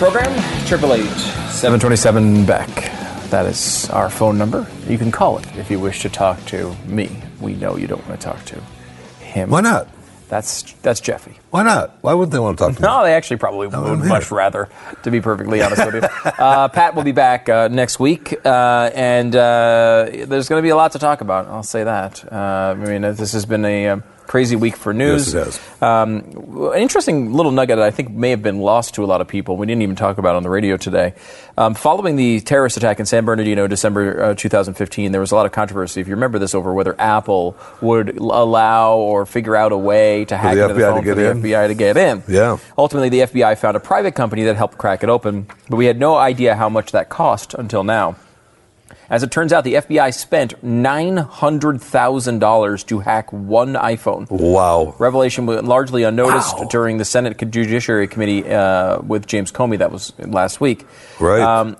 Welcome to the program, Triple Eight Seven Twenty Seven Beck. That is our phone number. You can call it if you wish to talk to me. We know you don't want to talk to him. Why not? That's that's Jeffy. Why not? Why wouldn't they want to talk to me? No, they actually probably would I'm much rather, to be perfectly honest with you. Uh, Pat will be back uh, next week, uh, and uh, there's going to be a lot to talk about. I'll say that. Uh, I mean, this has been a um, crazy week for news. Yes, it has. Um, an interesting little nugget that I think may have been lost to a lot of people. We didn't even talk about on the radio today. Um, following the terrorist attack in San Bernardino, December uh, 2015, there was a lot of controversy. If you remember this, over whether Apple would allow or figure out a way to hack the into the phone for the in? FBI to get in. Yeah. Ultimately, the FBI found a private company that helped crack it open, but we had no idea how much that cost until now. As it turns out, the FBI spent $900,000 to hack one iPhone. Wow. Revelation went largely unnoticed Wow. during the Senate Judiciary Committee uh, with James Comey. That was last week. Right. Um,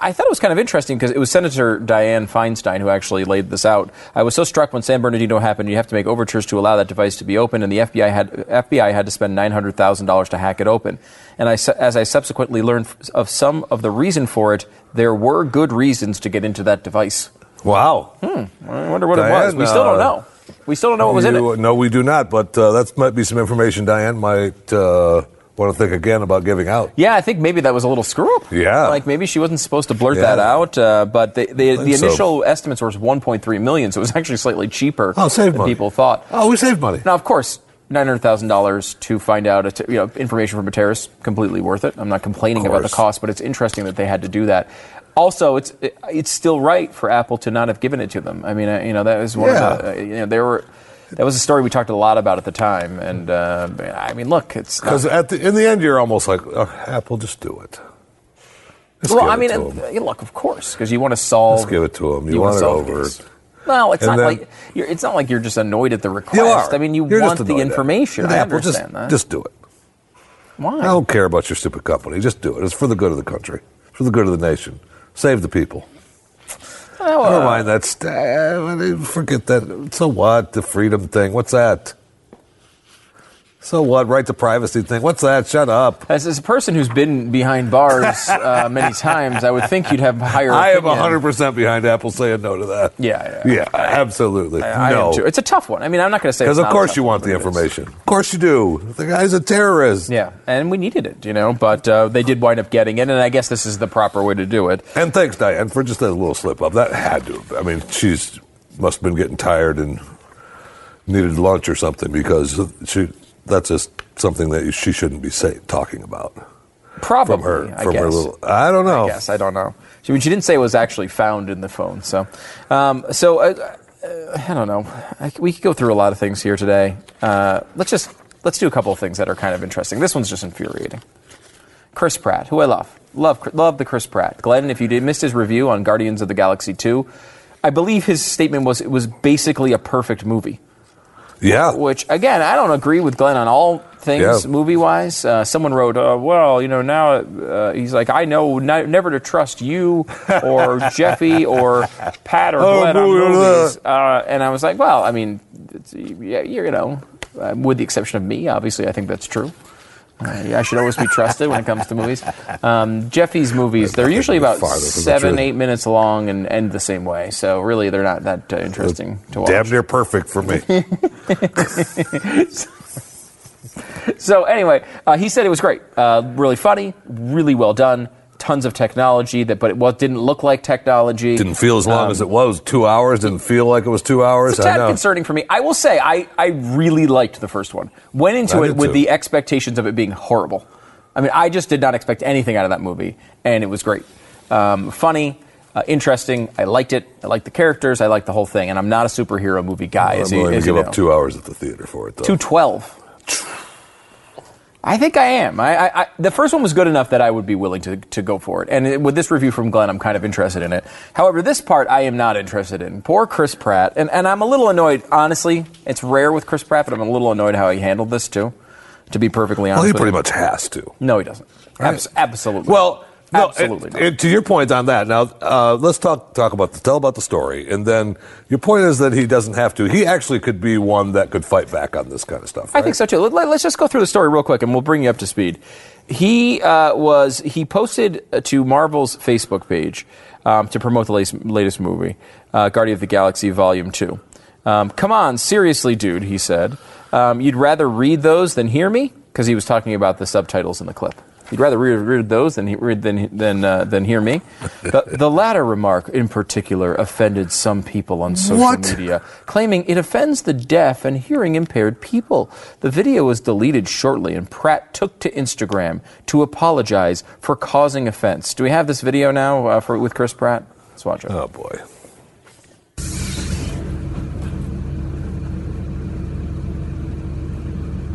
I thought it was kind of interesting because it was Senator Dianne Feinstein who actually laid this out. I was so struck when San Bernardino happened. You have to make overtures to allow that device to be open, and the FBI had FBI had to spend nine hundred thousand dollars to hack it open. And I, as I subsequently learned of some of the reason for it, there were good reasons to get into that device. Wow. I wonder what it was. We still don't uh, know. We still don't know what was in it. No, we do not. But uh, that might be some information Dianne might uh, want to think again about giving out. Yeah, I think maybe that was a little screw up. Yeah. like maybe she wasn't supposed to blurt Yeah. that out. Uh, but the the, the think so. initial estimates were 1.3 million, so it was actually slightly cheaper Oh, than money. people thought. Oh, we saved money. Now, of course, nine hundred thousand dollars to find out, you know, information from a terrorist, completely worth it. I'm not complaining about the cost, but it's interesting that they had to do that. Also, it's it's still right for Apple to not have given it to them. I mean, uh, you know, that was one Yeah. of the, uh, you know, there were. That was a story we talked a lot about at the time, and uh, I mean, look, it's Because at the, in the end, you're almost like, oh, Apple, just do it. Just well, I it mean, to uh, 'em. yeah, look, of course, because you want to solve. Just give it to 'em. You wanna want it over. things. Well, it's And not then- like you're, it's not like you're just annoyed at the request. I mean, you You're want the at information. And I Apple, just, that. Just do it. Why? I don't care about your stupid company. Just do it. It's for the good of the country. It's for the good of the nation. Save the people. Never uh, mind that. Uh, forget that. So what? The freedom thing. What's that? So what? Right to privacy thing. What's that? Shut up. As, as a person who's been behind bars uh, many times, I would think you'd have higher. I am opinion. 100% behind Apple saying no to that. Yeah, yeah. Yeah, absolutely. I no. am too. It's a tough one. I mean, I'm not going to say Because of course you want the but it is. information. Of course you do. The guy's a terrorist. Yeah, and we needed it, you know. But uh, they did wind up getting it, and I guess this is the proper way to do it. And thanks, Dianne, for just that little slip up. That had to. I mean, she's must have been getting tired and needed lunch or something because she. That's just something that she shouldn't be say, talking about Probably from her. I from guess. her little. I don't know. I guess I don't know. She, I she didn't say it was actually found in the phone. So, um, so uh, uh, I don't know. I, we could go through a lot of things here today. Uh, let's just let's do a couple of things that are kind of interesting. This one's just infuriating. Chris Pratt, who I love, love, love the Chris Pratt. Glenn, if you did missed his review on Guardians of the Galaxy two, I believe his statement was it was basically a perfect movie. Yeah. Which again, I don't agree with Glenn on all things Yeah. movie wise. Uh, someone wrote, uh, "Well, you know, now uh, he's like, I know n- never to trust you or Jeffy or Pat or Oh, Glenn on movies." Uh, and I was like, "Well, I mean, it's, yeah, you know, uh, with the exception of me, obviously, I think that's true." I should always be trusted when it comes to movies. Um, Jeffy's movies, they're usually about farther from the seven, eight minutes long and end the same way. So really, they're not that uh, interesting to watch. Damn near perfect for me. So anyway, uh, he said it was great, uh, really funny, really well done, tons of technology that, but it was, didn't look like technology. didn't feel as long as it was. Two hours didn't feel like it was two hours. It's a tad concerning for me. I will say, I, I really liked the first one. Went into I it with too. the expectations of it being horrible. I mean, I just did not expect anything out of that movie, and it was great. Um, funny, uh, interesting. I liked it. I liked the characters. I liked the whole thing. And I'm not a superhero movie guy, I'm as you, willing to give up two hours at the theater for it, though. 212. I think I am. I, I, I, the first one was good enough that I would be willing to, to go for it. And it- with this review from Glenn, I'm kind of interested in it. However, this part I am not interested in. Poor Chris Pratt. And, and I'm a little annoyed, honestly. It's rare with Chris Pratt, but I'm a little annoyed how he handled this, too, to be perfectly honest Well, he pretty much has to. No, he doesn't. Right. Abs- absolutely. Well, No, Absolutely and- not. and to your point on that, now uh, let's talk talk about the tell about the story, and then your point is that he doesn't have to. He actually could be one that could fight back on this kind of stuff. I think so too. Let, us just go through the story real quick, and we'll bring you up to speed. He uh, was he posted uh, to Marvel's Facebook page um, to promote the latest, latest movie, uh, Guardian of the Galaxy Volume Two. Um, Come on, seriously, dude, he said. Um, you'd rather read those than hear me, because he was talking about the subtitles in the clip. You'd rather read, read those than read than than uh, than hear me. The, the latter remark, in particular, offended some people on social What? media, claiming it offends the deaf and hearing impaired people. The video was deleted shortly, and Pratt took to Instagram to apologize for causing offense. Do we have this video now uh, for with Chris Pratt? Let's watch it. Oh boy.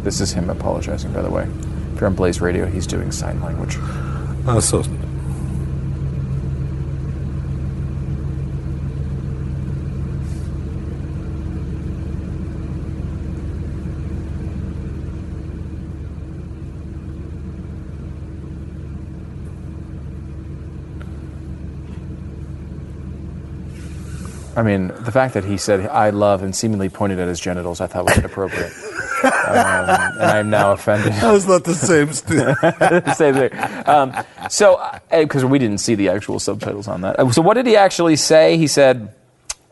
This is him apologizing, by the way. On Blaze Radio, he's doing sign language. Uh, so I mean, the fact that he said "I love" and seemingly pointed at his genitals, I thought was inappropriate, um, and I'm now offended. that's not the same. St- Same thing. Um, so, because we didn't see the actual subtitles on that. Uh, So, what did he actually say? He said.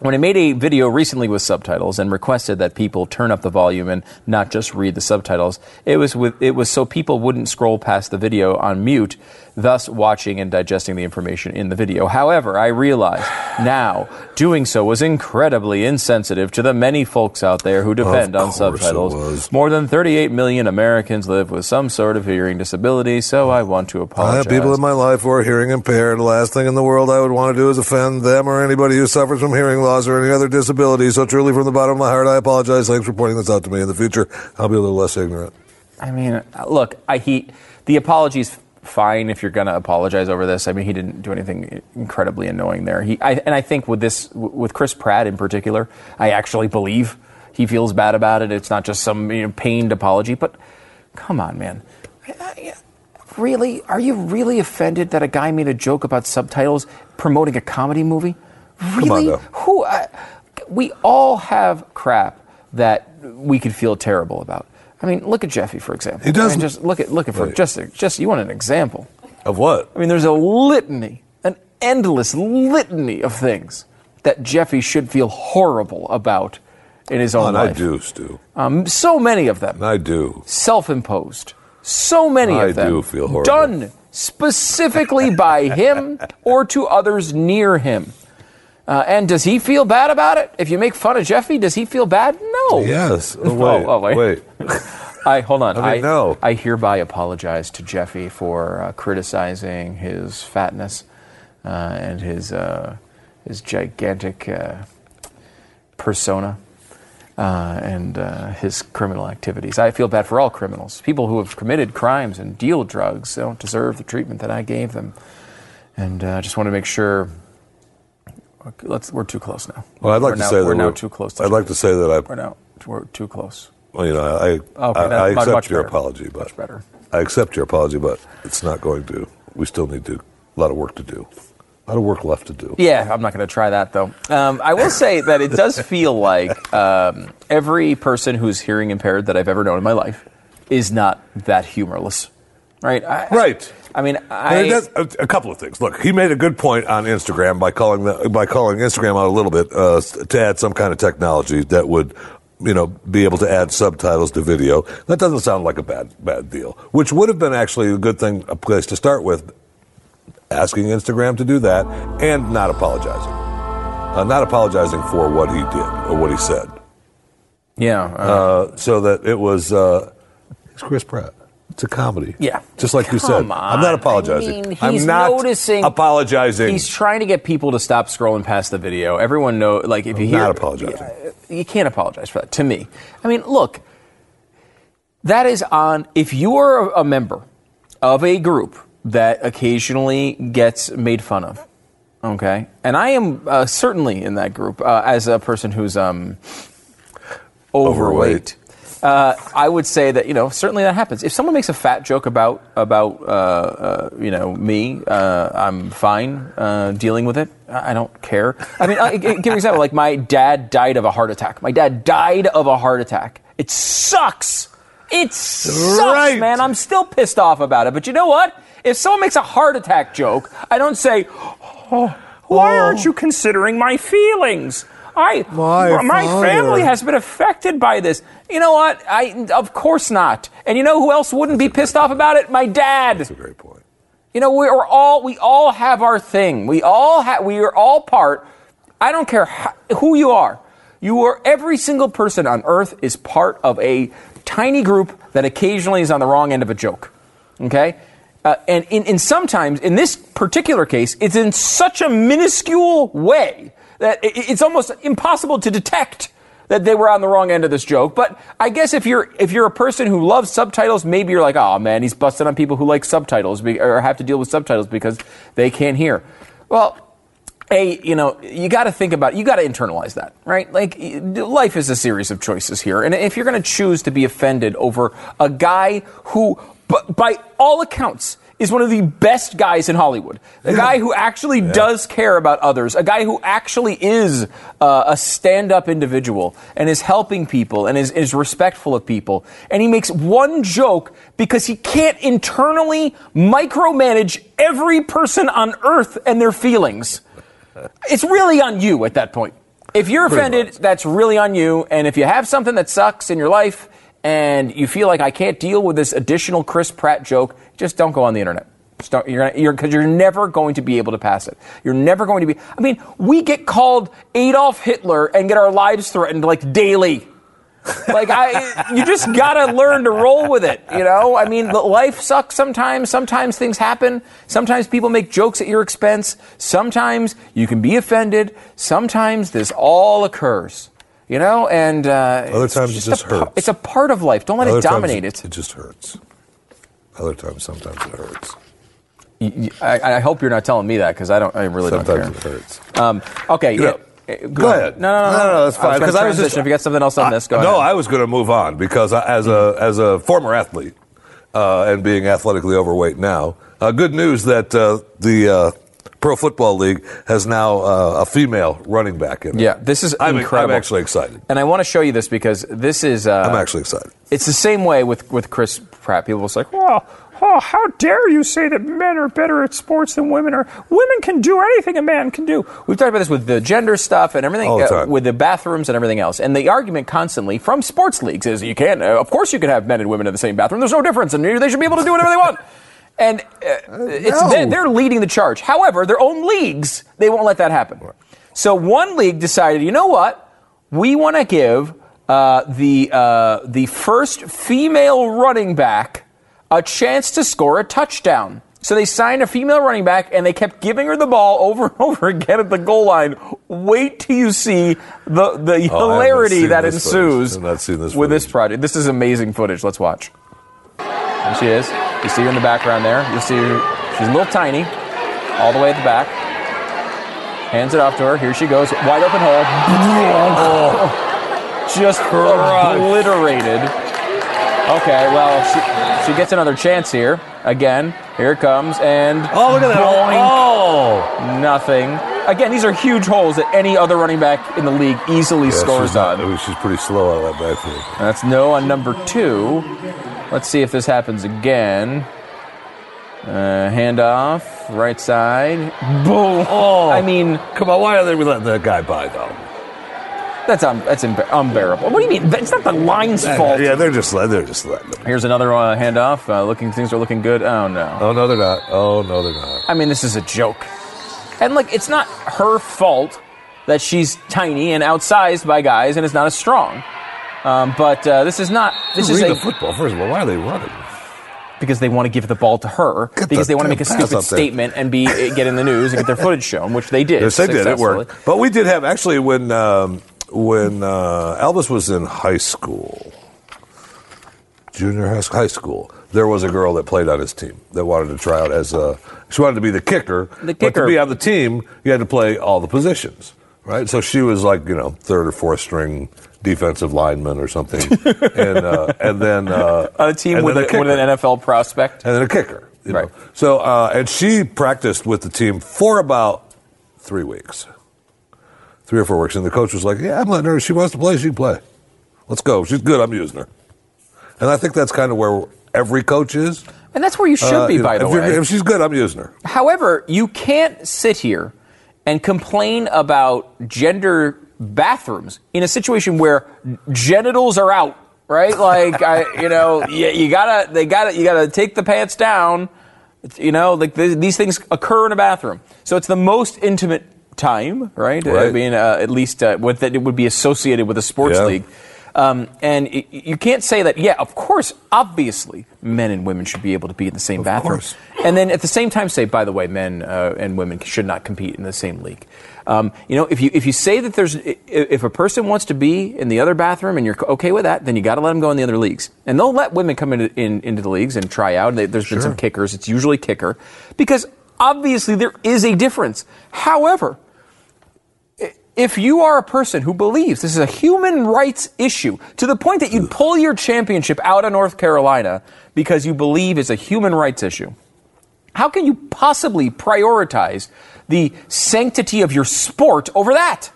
When he made a video recently with subtitles and requested that people turn up the volume and not just read the subtitles, it was with it was so people wouldn't scroll past the video on mute, thus watching and digesting the information in the video. However, I realize now doing so was incredibly insensitive to the many folks out there who depend on subtitles. More than 38 million Americans live with some sort of hearing disability, so I want to apologize. I have people in my life who are hearing impaired. The last thing in the world I would want to do is offend them or anybody who suffers from hearing loss or any other disability. So truly, from the bottom of my heart, I apologize. Thanks for pointing this out to me. In the future, I'll be a little less ignorant. I mean, look, I, he the apology's fine if you're going to apologize over this. I mean, he didn't do anything incredibly annoying there. He I, and I think with this with Chris Pratt in particular, I actually believe he feels bad about it. It's not just some you know, pained apology, but come on, man. I- I- Really? Are you really offended that a guy made a joke about subtitles promoting a comedy movie? Really? now. Who? I, we all have crap that we could feel terrible about. I mean, look at Jeffy for example. He does- I mean, just look at look at for Right. just just you want an example. Of what? I mean, there's a litany, an endless litany of things that Jeffy should feel horrible about in his own And I do, Stu. Um, so many of them I do. self-imposed. So many I of them I do feel horrible. done specifically by him or to others near him. Uh, and does he feel bad about it? If you make fun of Jeffy, does he feel bad? No. Yes. Oh, wait. oh, wait. wait. I hold on. I mean, no. I hereby apologize to Jeffy for uh, criticizing his fatness uh, and his uh, his gigantic uh, persona uh, and uh, his criminal activities. I feel bad for all criminals. People who have committed crimes and deal drugs don't deserve the treatment that I gave them. And uh, I just want to make sure. Let's. We're too close now. Well, I'd like we're to now, say that we're now we're- too close. To I'd like to say that I We're now. We're too close. Well, you know, I, Okay, I, that- I accept much your better. apology, but Much better. I accept your apology, but it's not going to. We still need to. A lot of work to do. A lot of work left to do. Yeah, I'm not going to try that though. Um, I will say that it does feel like um, every person who's hearing impaired that I've ever known in my life is not that humorless, right? I, Right. I mean, I, it does- a, a couple of things. Look, he made a good point on Instagram by calling the, by calling Instagram out a little bit uh, to add some kind of technology that would, you know, be able to add subtitles to video. That doesn't sound like a bad bad deal. Which would have been actually a good thing, a place to start with. Asking Instagram to do that and not apologizing, uh, not apologizing for what he did or what he said. yeah, uh, Uh, so that it was. Uh, it's Chris Pratt. It's a comedy. yeah. Just like you said. Come I'm not apologizing. I mean, I'm not noticing. apologizing. He's trying to get people to stop scrolling past the video. Everyone know, like, if you I'm hear, not apologizing. You can't apologize for that. To me, I mean, look, that is on. If you are a member of a group that occasionally gets made fun of, okay, and I am uh, certainly in that group uh, as a person who's um, overweight. Overweight. Uh, I would say that you know certainly that happens. If someone makes a fat joke about about uh, uh, you know me, uh, I'm fine uh, dealing with it. I I don't care. I mean, I, give an example. Like my dad died of a heart attack. My dad died of a heart attack. It sucks. It sucks, Right. man. I'm still pissed off about it. But you know what? If someone makes a heart attack joke, I don't say, "Oh, why aren't you considering my feelings?" I My my family has been affected by this. You know what? I of course not. And you know who else wouldn't be pissed off about it? My dad. That's a great point. You know, we're all we all have our thing. We all have we are all part. I don't care how, who you are. You are every single person on earth is part of a tiny group that occasionally is on the wrong end of a joke. Okay? Uh, and in, in sometimes, in this particular case, it's in such a minuscule way that it's almost impossible to detect that they were on the wrong end of this joke. But I guess if you're if you're a person who loves subtitles, maybe you're like, oh man, he's busting on people who like subtitles or have to deal with subtitles because they can't hear. Well, a you know you got to think about you got to internalize that right like life is a series of choices here and if you're going to choose to be offended over a guy who by all accounts is one of the best guys in Hollywood. A guy who actually does care about others. A guy who actually is uh, a stand-up individual and is helping people and is, is respectful of people. And he makes one joke because he can't internally micromanage every person on earth and their feelings it's really on you at that point. If you're offended, that's really on you. And if you have something that sucks in your life and you feel like I can't deal with this additional Chris Pratt joke, just don't go on the internet. Don't, you're because you're, 'cause you're never going to be able to pass it. You're never going to be. I mean, we get called Adolf Hitler and get our lives threatened like daily. like I, you just gotta learn to roll with it. You know, I mean, life sucks sometimes. Sometimes things happen. Sometimes people make jokes at your expense. Sometimes you can be offended. Sometimes this all occurs. You know, and uh, Other it's times it a just hurts. It's a part of life. Don't let Other it dominate it. It just hurts. Other times, sometimes it hurts. I hope you're not telling me that because I don't. I really Sometimes don't care. Sometimes it hurts. Um, okay. You know, uh, Go ahead. No, no, no, no, no that's fine. Because I was just If you got something else on this, go no, ahead. I was going to move on because I, as a as a former athlete uh, and being athletically overweight now, uh, good news that uh, the uh, Pro Football League has now uh, a female running back in it. Yeah, this is I'm, incredible. I'm actually excited. and I want to show you this because this is. Uh, I'm actually excited. It's the same way with, with Chris Pratt. People will say, well, oh, how dare you say that men are better at sports than women are? Women can do anything a man can do. We've talked about this with the gender stuff and everything, the uh, with the bathrooms and everything else. And the argument constantly from sports leagues is you can't, uh, of course, you can have men and women in the same bathroom. There's no difference, and they should be able to do whatever they want. And uh, it's, no. they're, they're leading the charge. However, their own leagues, they won't let that happen. So one league decided, you know what? We want to give uh, the uh, the first female running back a chance to score a touchdown. So they signed a female running back, and they kept giving her the ball over and over again at the goal line. Wait till you see the the Oh, hilarity that ensues I've not seen this with this project. This is amazing footage. Let's watch. There she is. You see her in the background there. You'll see her. She's a little tiny, all the way at the back. Hands it off to her. Here she goes. Wide open hole. Oh. Just obliterated. Okay, well, she, she gets another chance here. Again, here it comes, and Oh, look at that! boing, Oh, nothing. Again, these are huge holes that any other running back in the league easily Yeah, scores she's not- on. She's pretty slow on that backfield. That's no on number two. Let's see if this happens again. Uh, handoff, right side. Boom. Oh. I mean, Come on, why are they letting that guy by though? that's un- that's unbe- unbearable. What do you mean? It's not the line's fault. Yeah, they're just they're just letting them. Here's another uh, handoff. Uh, looking, things are looking good. Oh no. Oh no, they're not. Oh no, they're not. I mean, this is a joke. And like, it's not her fault that she's tiny and outsized by guys and is not as strong. Um, but uh, this is not. This is a, the football. First of all, why are they running? because they want to give the ball to her Get because the they want to make a stupid statement and be get in the news and get their footage shown, which they did. Yes, they did. It worked. But we did have actually when um, when uh, Elvis was in high school, junior high school. There was a girl that played on his team that wanted to try out as a. She wanted to be the kicker. The kicker. But to be on the team, you had to play all the positions, right? So she was like, you know, third or fourth string defensive lineman or something, and uh, and then uh, a team with, a, with an NFL prospect. and then a kicker. You know? Right. So uh, and she practiced with the team for about three weeks, three or four weeks, and the coach was like, "Yeah, I'm letting her. If she wants to play. She can play. Let's go. She's good. I'm using her." And I think that's kind of where every coach is. And that's where you should Uh, be, you know, by the if way. If she's good, I'm using her. However, you can't sit here and complain about gender bathrooms in a situation where genitals are out, right? Like, I, you know, you, you gotta, they gotta, you gotta take the pants down. You know, like th- these things occur in a bathroom, so it's the most intimate time, right? I mean, uh, at least uh, what that it would be associated with a sports Yeah. league. Um, and y- you can't say that, yeah, of course, obviously, men and women should be able to be in the same bathroom. course. And then at the same time say, by the way, men uh, and women should not compete in the same league. Um, you know, if you, if you say that there's, if a person wants to be in the other bathroom and you're okay with that, then you got to let them go in the other leagues. And they'll let women come into, in, into the leagues and try out. They, there's been some kickers. It's usually kicker. Because obviously there is a difference. However, if you are a person who believes this is a human rights issue to the point that you'd pull your championship out of North Carolina because you believe it's a human rights issue, how can you possibly prioritize the sanctity of your sport over that?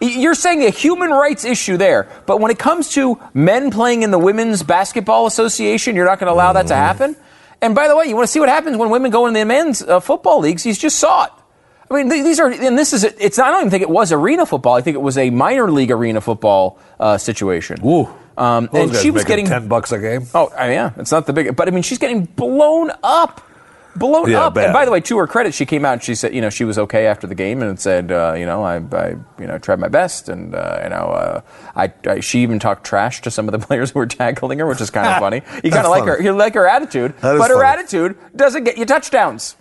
You're saying a human rights issue there, but when it comes to men playing in the Women's Basketball Association, you're not going to allow that to happen? And by the way, you want to see what happens when women go in the men's uh, football leagues? He's just saw it. I mean, these are, and this is, it's, I don't even think it was arena football. I think it was a minor league arena football uh, situation. Ooh. Um, and she was getting, ten bucks a game. oh, yeah, it's not the big, but I mean, she's getting blown up. Blown Yeah, up. bad. And by the way, to her credit, she came out and she said, you know, she was okay after the game and said, uh, you know, I, I, you know, tried my best and, uh, you know, uh, I, I, she even talked trash to some of the players who were tackling her, which is kind of funny. You kind of like funny. her, you like her attitude, That is but her attitude doesn't get you touchdowns.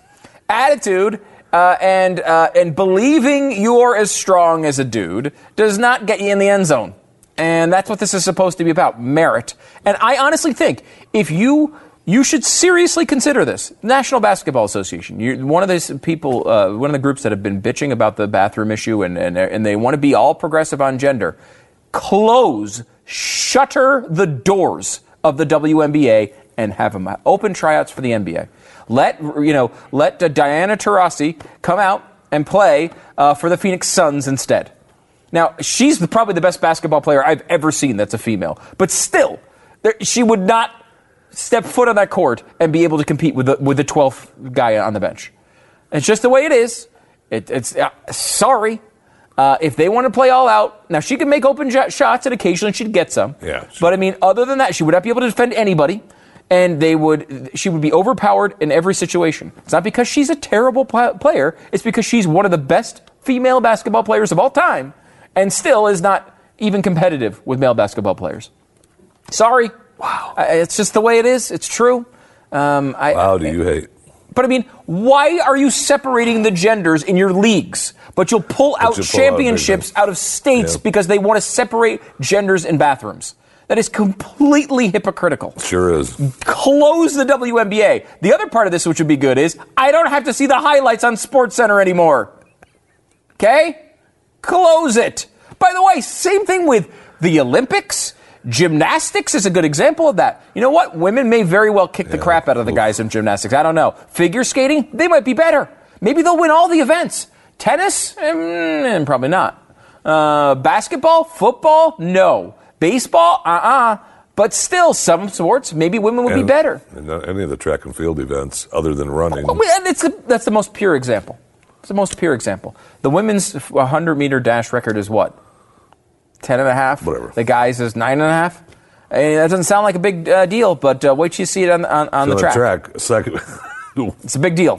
Attitude uh, and uh, and believing you're as strong as a dude does not get you in the end zone. And that's what this is supposed to be about merit. And I honestly think if you you should seriously consider this. National Basketball Association. You're one of those people, uh, one of the groups that have been bitching about the bathroom issue, and and, and they want to be all progressive on gender. Close, shutter the doors of the WNBA and have them open tryouts for the NBA. Let you know, let uh, Diana Taurasi come out and play uh, for the Phoenix Suns instead. Now, she's the, probably the best basketball player I've ever seen that's a female. But still, there, she would not step foot on that court and be able to compete with the, with the 12th guy on the bench. It's just the way it is. It, it's uh, sorry. Uh, if they want to play all out, now she can make open j- shots and occasionally she'd get some. Yeah, sure. But I mean, other than that, she would not be able to defend anybody, and they would. She would be overpowered in every situation. It's not because she's a terrible pl- player. It's because she's one of the best female basketball players of all time, and still is not even competitive with male basketball players. Sorry. Wow. it's just the way it is. It's true. Um, I, Wow, do you hate? but I mean, why are you separating the genders in your leagues? But you'll pull out you'll pull out championships out of states Yeah. because they want to separate genders in bathrooms. That is completely hypocritical. Sure is. Close the WNBA. The other part of this, which would be good, is I don't have to see the highlights on Sports Center anymore. Okay? Close it. By the way, same thing with the Olympics. Gymnastics is a good example of that. You know what? Women may very well kick the crap out of the guys in gymnastics. I don't know. Figure skating, they might be better. Maybe they'll win all the events. Tennis, mm, probably not. Uh, basketball, football, no. Baseball, uh uh But still, some sports, maybe women would be better. and any of the track and field events, other than running. Well, and it's the, that's the most pure example. It's the most pure example. The women's 100 meter dash record is what? 10 and a half? Whatever. The guys is nine and a half? Eh, that doesn't sound like a big uh, deal, but uh, wait till you see it on, on, on the track. track. Second. It's a big deal.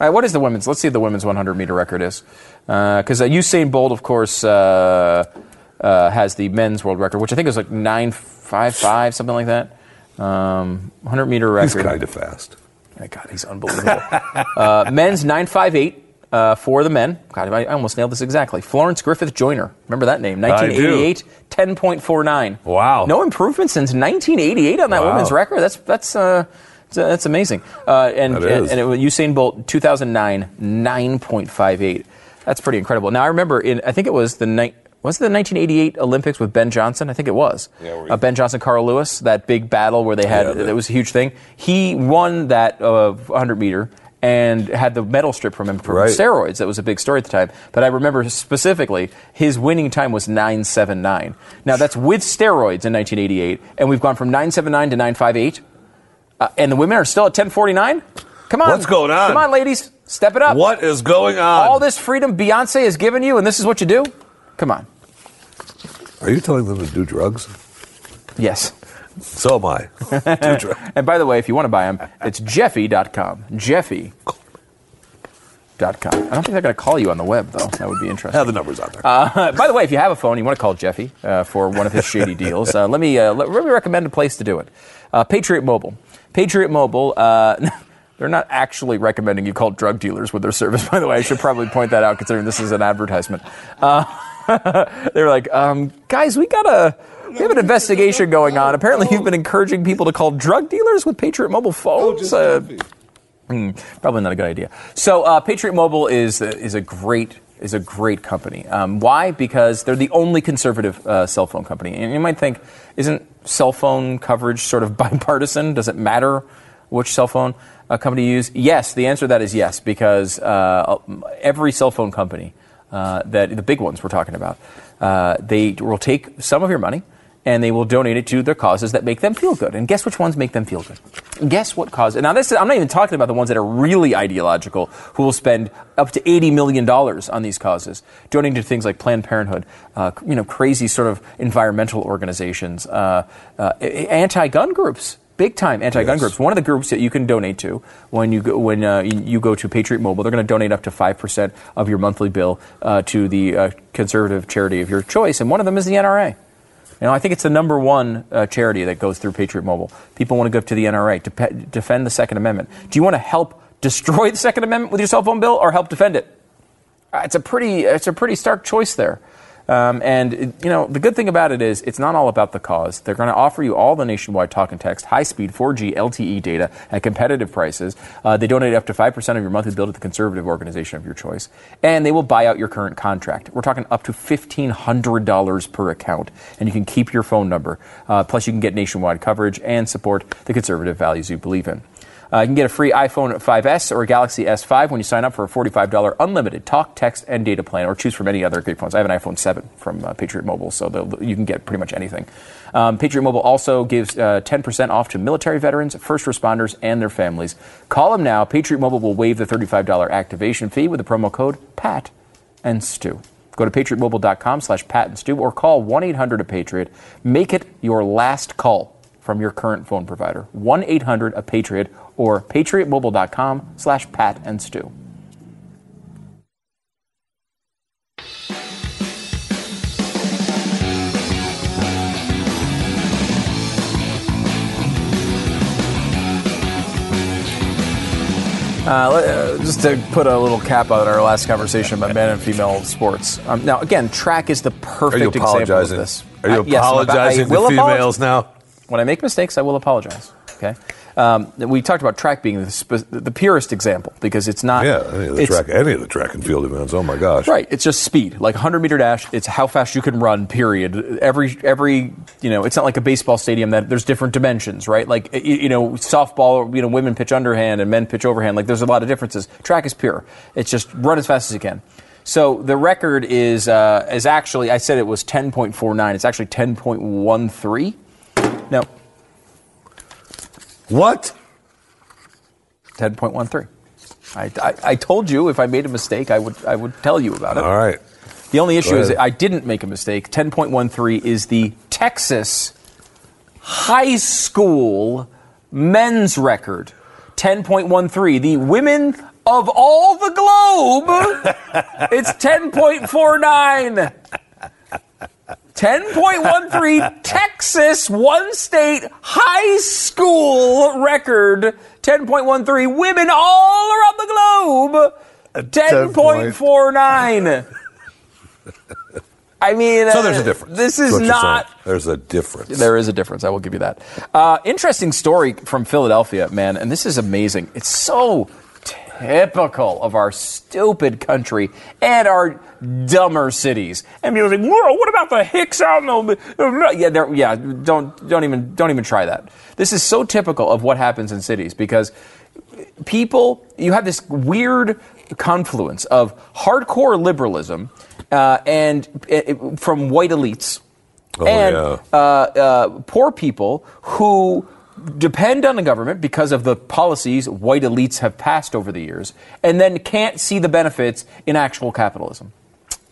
All right, what is the women's? Let's see what the women's 100 meter record is. Because uh, Usain Bolt, of course, uh, uh, has the men's world record, which I think is like 955, something like that. Um, 100 meter record. He's kind of fast. My God, he's unbelievable. uh, men's 958 uh, for the men. God, I I almost nailed this exactly. Florence Griffith Joyner. Remember that name? 1988, 10.49. Wow. No improvement since 1988 on that Wow. women's record. That's that's uh, that's, uh, that's amazing. Uh, and That and, and it was Usain Bolt 2009 9.58. That's pretty incredible. Now I remember in I think it was the night. Was it the 1988 Olympics with Ben Johnson? I think it was. Yeah, uh, Ben Johnson, Carl Lewis, that big battle where they had Yeah, it was a huge thing. He won that uh, 100 meter and had the medal strip from him for Right. steroids. That was a big story at the time. But I remember specifically his winning time was 979. Now that's with steroids in 1988, and we've gone from 979 to 958, uh, and the women are still at 1049. Come on, What's going on? Come on, ladies, step it up. What is going on? All this freedom Beyonce has given you, and this is what you do? Come on. Are you telling them to do drugs? Yes. So am I. do drugs. And by the way, if you want to buy them, it's jeffy.com. Jeffy.com. I don't think they're going to call you on the web, though. That would be interesting. Have the numbers out there. Uh, by the way, if you have a phone, you want to call Jeffy uh, for one of his shady deals. Uh, let me uh, let, let me recommend a place to do it. Uh, Patriot Mobile. Patriot Mobile. Uh, they're not actually recommending you call drug dealers with their service. By the way, I should probably point that out, considering this is an advertisement. Uh, they're like, um, guys, we got a. We have an investigation going on. Apparently, you've been encouraging people to call drug dealers with Patriot Mobile phones. Uh, Hmm, probably not a good idea. So uh, Patriot Mobile is is a great is a great company. Um, why? Because they're the only conservative uh, cell phone company. And you might think, isn't cell phone coverage sort of bipartisan? Does it matter which cell phone uh, company you use? Yes. The answer to that is yes, because uh, every cell phone company uh, that the big ones we're talking about, uh, they will take some of your money and they will donate it to their causes that make them feel good. And guess which ones make them feel good? Guess what cause? Now, this is, I'm not even talking about the ones that are really ideological, who will spend up to 80 million dollars on these causes, donating to things like Planned Parenthood, uh, you know, crazy sort of environmental organizations, uh, uh, anti-gun groups. Big time anti-gun Yes. groups. One of the groups that you can donate to when you go, when uh, you, go to Patriot Mobile, they're going to donate up to five percent of your monthly bill uh, to the uh, conservative charity of your choice, and one of them is the NRA. You know, I think it's the number one uh, charity that goes through Patriot Mobile. People want to go to the NRA to pe- defend the Second Amendment. Do you want to help destroy the Second Amendment with your cell phone bill, or help defend it? Uh, It's a pretty, it's a pretty stark choice there. Um, and it- you know, the good thing about it is it's not all about the cause. They're going to offer you all the nationwide talk and text, high-speed 4G LTE data at competitive prices. Uh, they donate up to five percent of your monthly bill to the conservative organization of your choice, and they will buy out your current contract. We're talking up to fifteen hundred dollars per account, and you can keep your phone number. Uh, plus, you can get nationwide coverage and support the conservative values you believe in. Uh, you can get a free iPhone 5S or Galaxy S5 when you sign up for a $45 unlimited talk, text, and data plan, or choose from any other great phones. I have an iPhone 7 from uh, Patriot Mobile, so you can get pretty much anything. Um, Patriot Mobile also gives uh, 10% off to military veterans, first responders, and their families. Call them now. Patriot Mobile will waive the $35 activation fee with the promo code PAT and Stu. Go to patriotmobile.com slash Pat and Stu or call 1-800-A-PATRIOT. Make it your last call from your current phone provider. 1 800 a Patriot or patriotmobile.com slash Pat and Stu. Uh, uh, just to put a little cap on our last conversation about men and female sports. Um, now, again, track is the perfect example of this. Are you Uh, yes, I'm about- I apologizing will to apologize. females now? When I make mistakes, I will apologize. Okay. Um, we talked about track being the, spe- the purest example because it's not. Yeah, any of the track, any of the track and field events. Oh my gosh! Right. It's just speed, like hundred meter dash. It's how fast you can run. Period. Every every you know, it's not like a baseball stadium that there's different dimensions, right? Like you, you know, softball, you know, women pitch underhand and men pitch overhand. Like there's a lot of differences. Track is pure. It's just run as fast as you can. So the record is uh, is actually I said it was 10.49. It's actually 10.13. No, What? 10.13. I, I, I told you if I made a mistake, I would I would tell you about it. All right. The only issue is I didn't make a mistake. 10.13 is the Texas high school men's record. 10.13. The women of all the globe, it's 10.49. 10.13 Texas one state high school record 10.13 women all around the globe 10.49 I mean So there's uh, a difference. this is not. There's a difference. there is a difference. I will give you that. Uh, interesting story from Philadelphia, man, and this is amazing. It's so typical of our stupid country and our dumber cities. And people are like, "Whoa, what about the hicks out in the yeah, yeah, don't don't even don't even try that. This is so typical of what happens in cities because people you have this weird confluence of hardcore liberalism uh, and uh, from white elites Oh, and yeah. uh, uh, poor people who depend on the government because of the policies white elites have passed over the years, and then can't see the benefits in actual capitalism.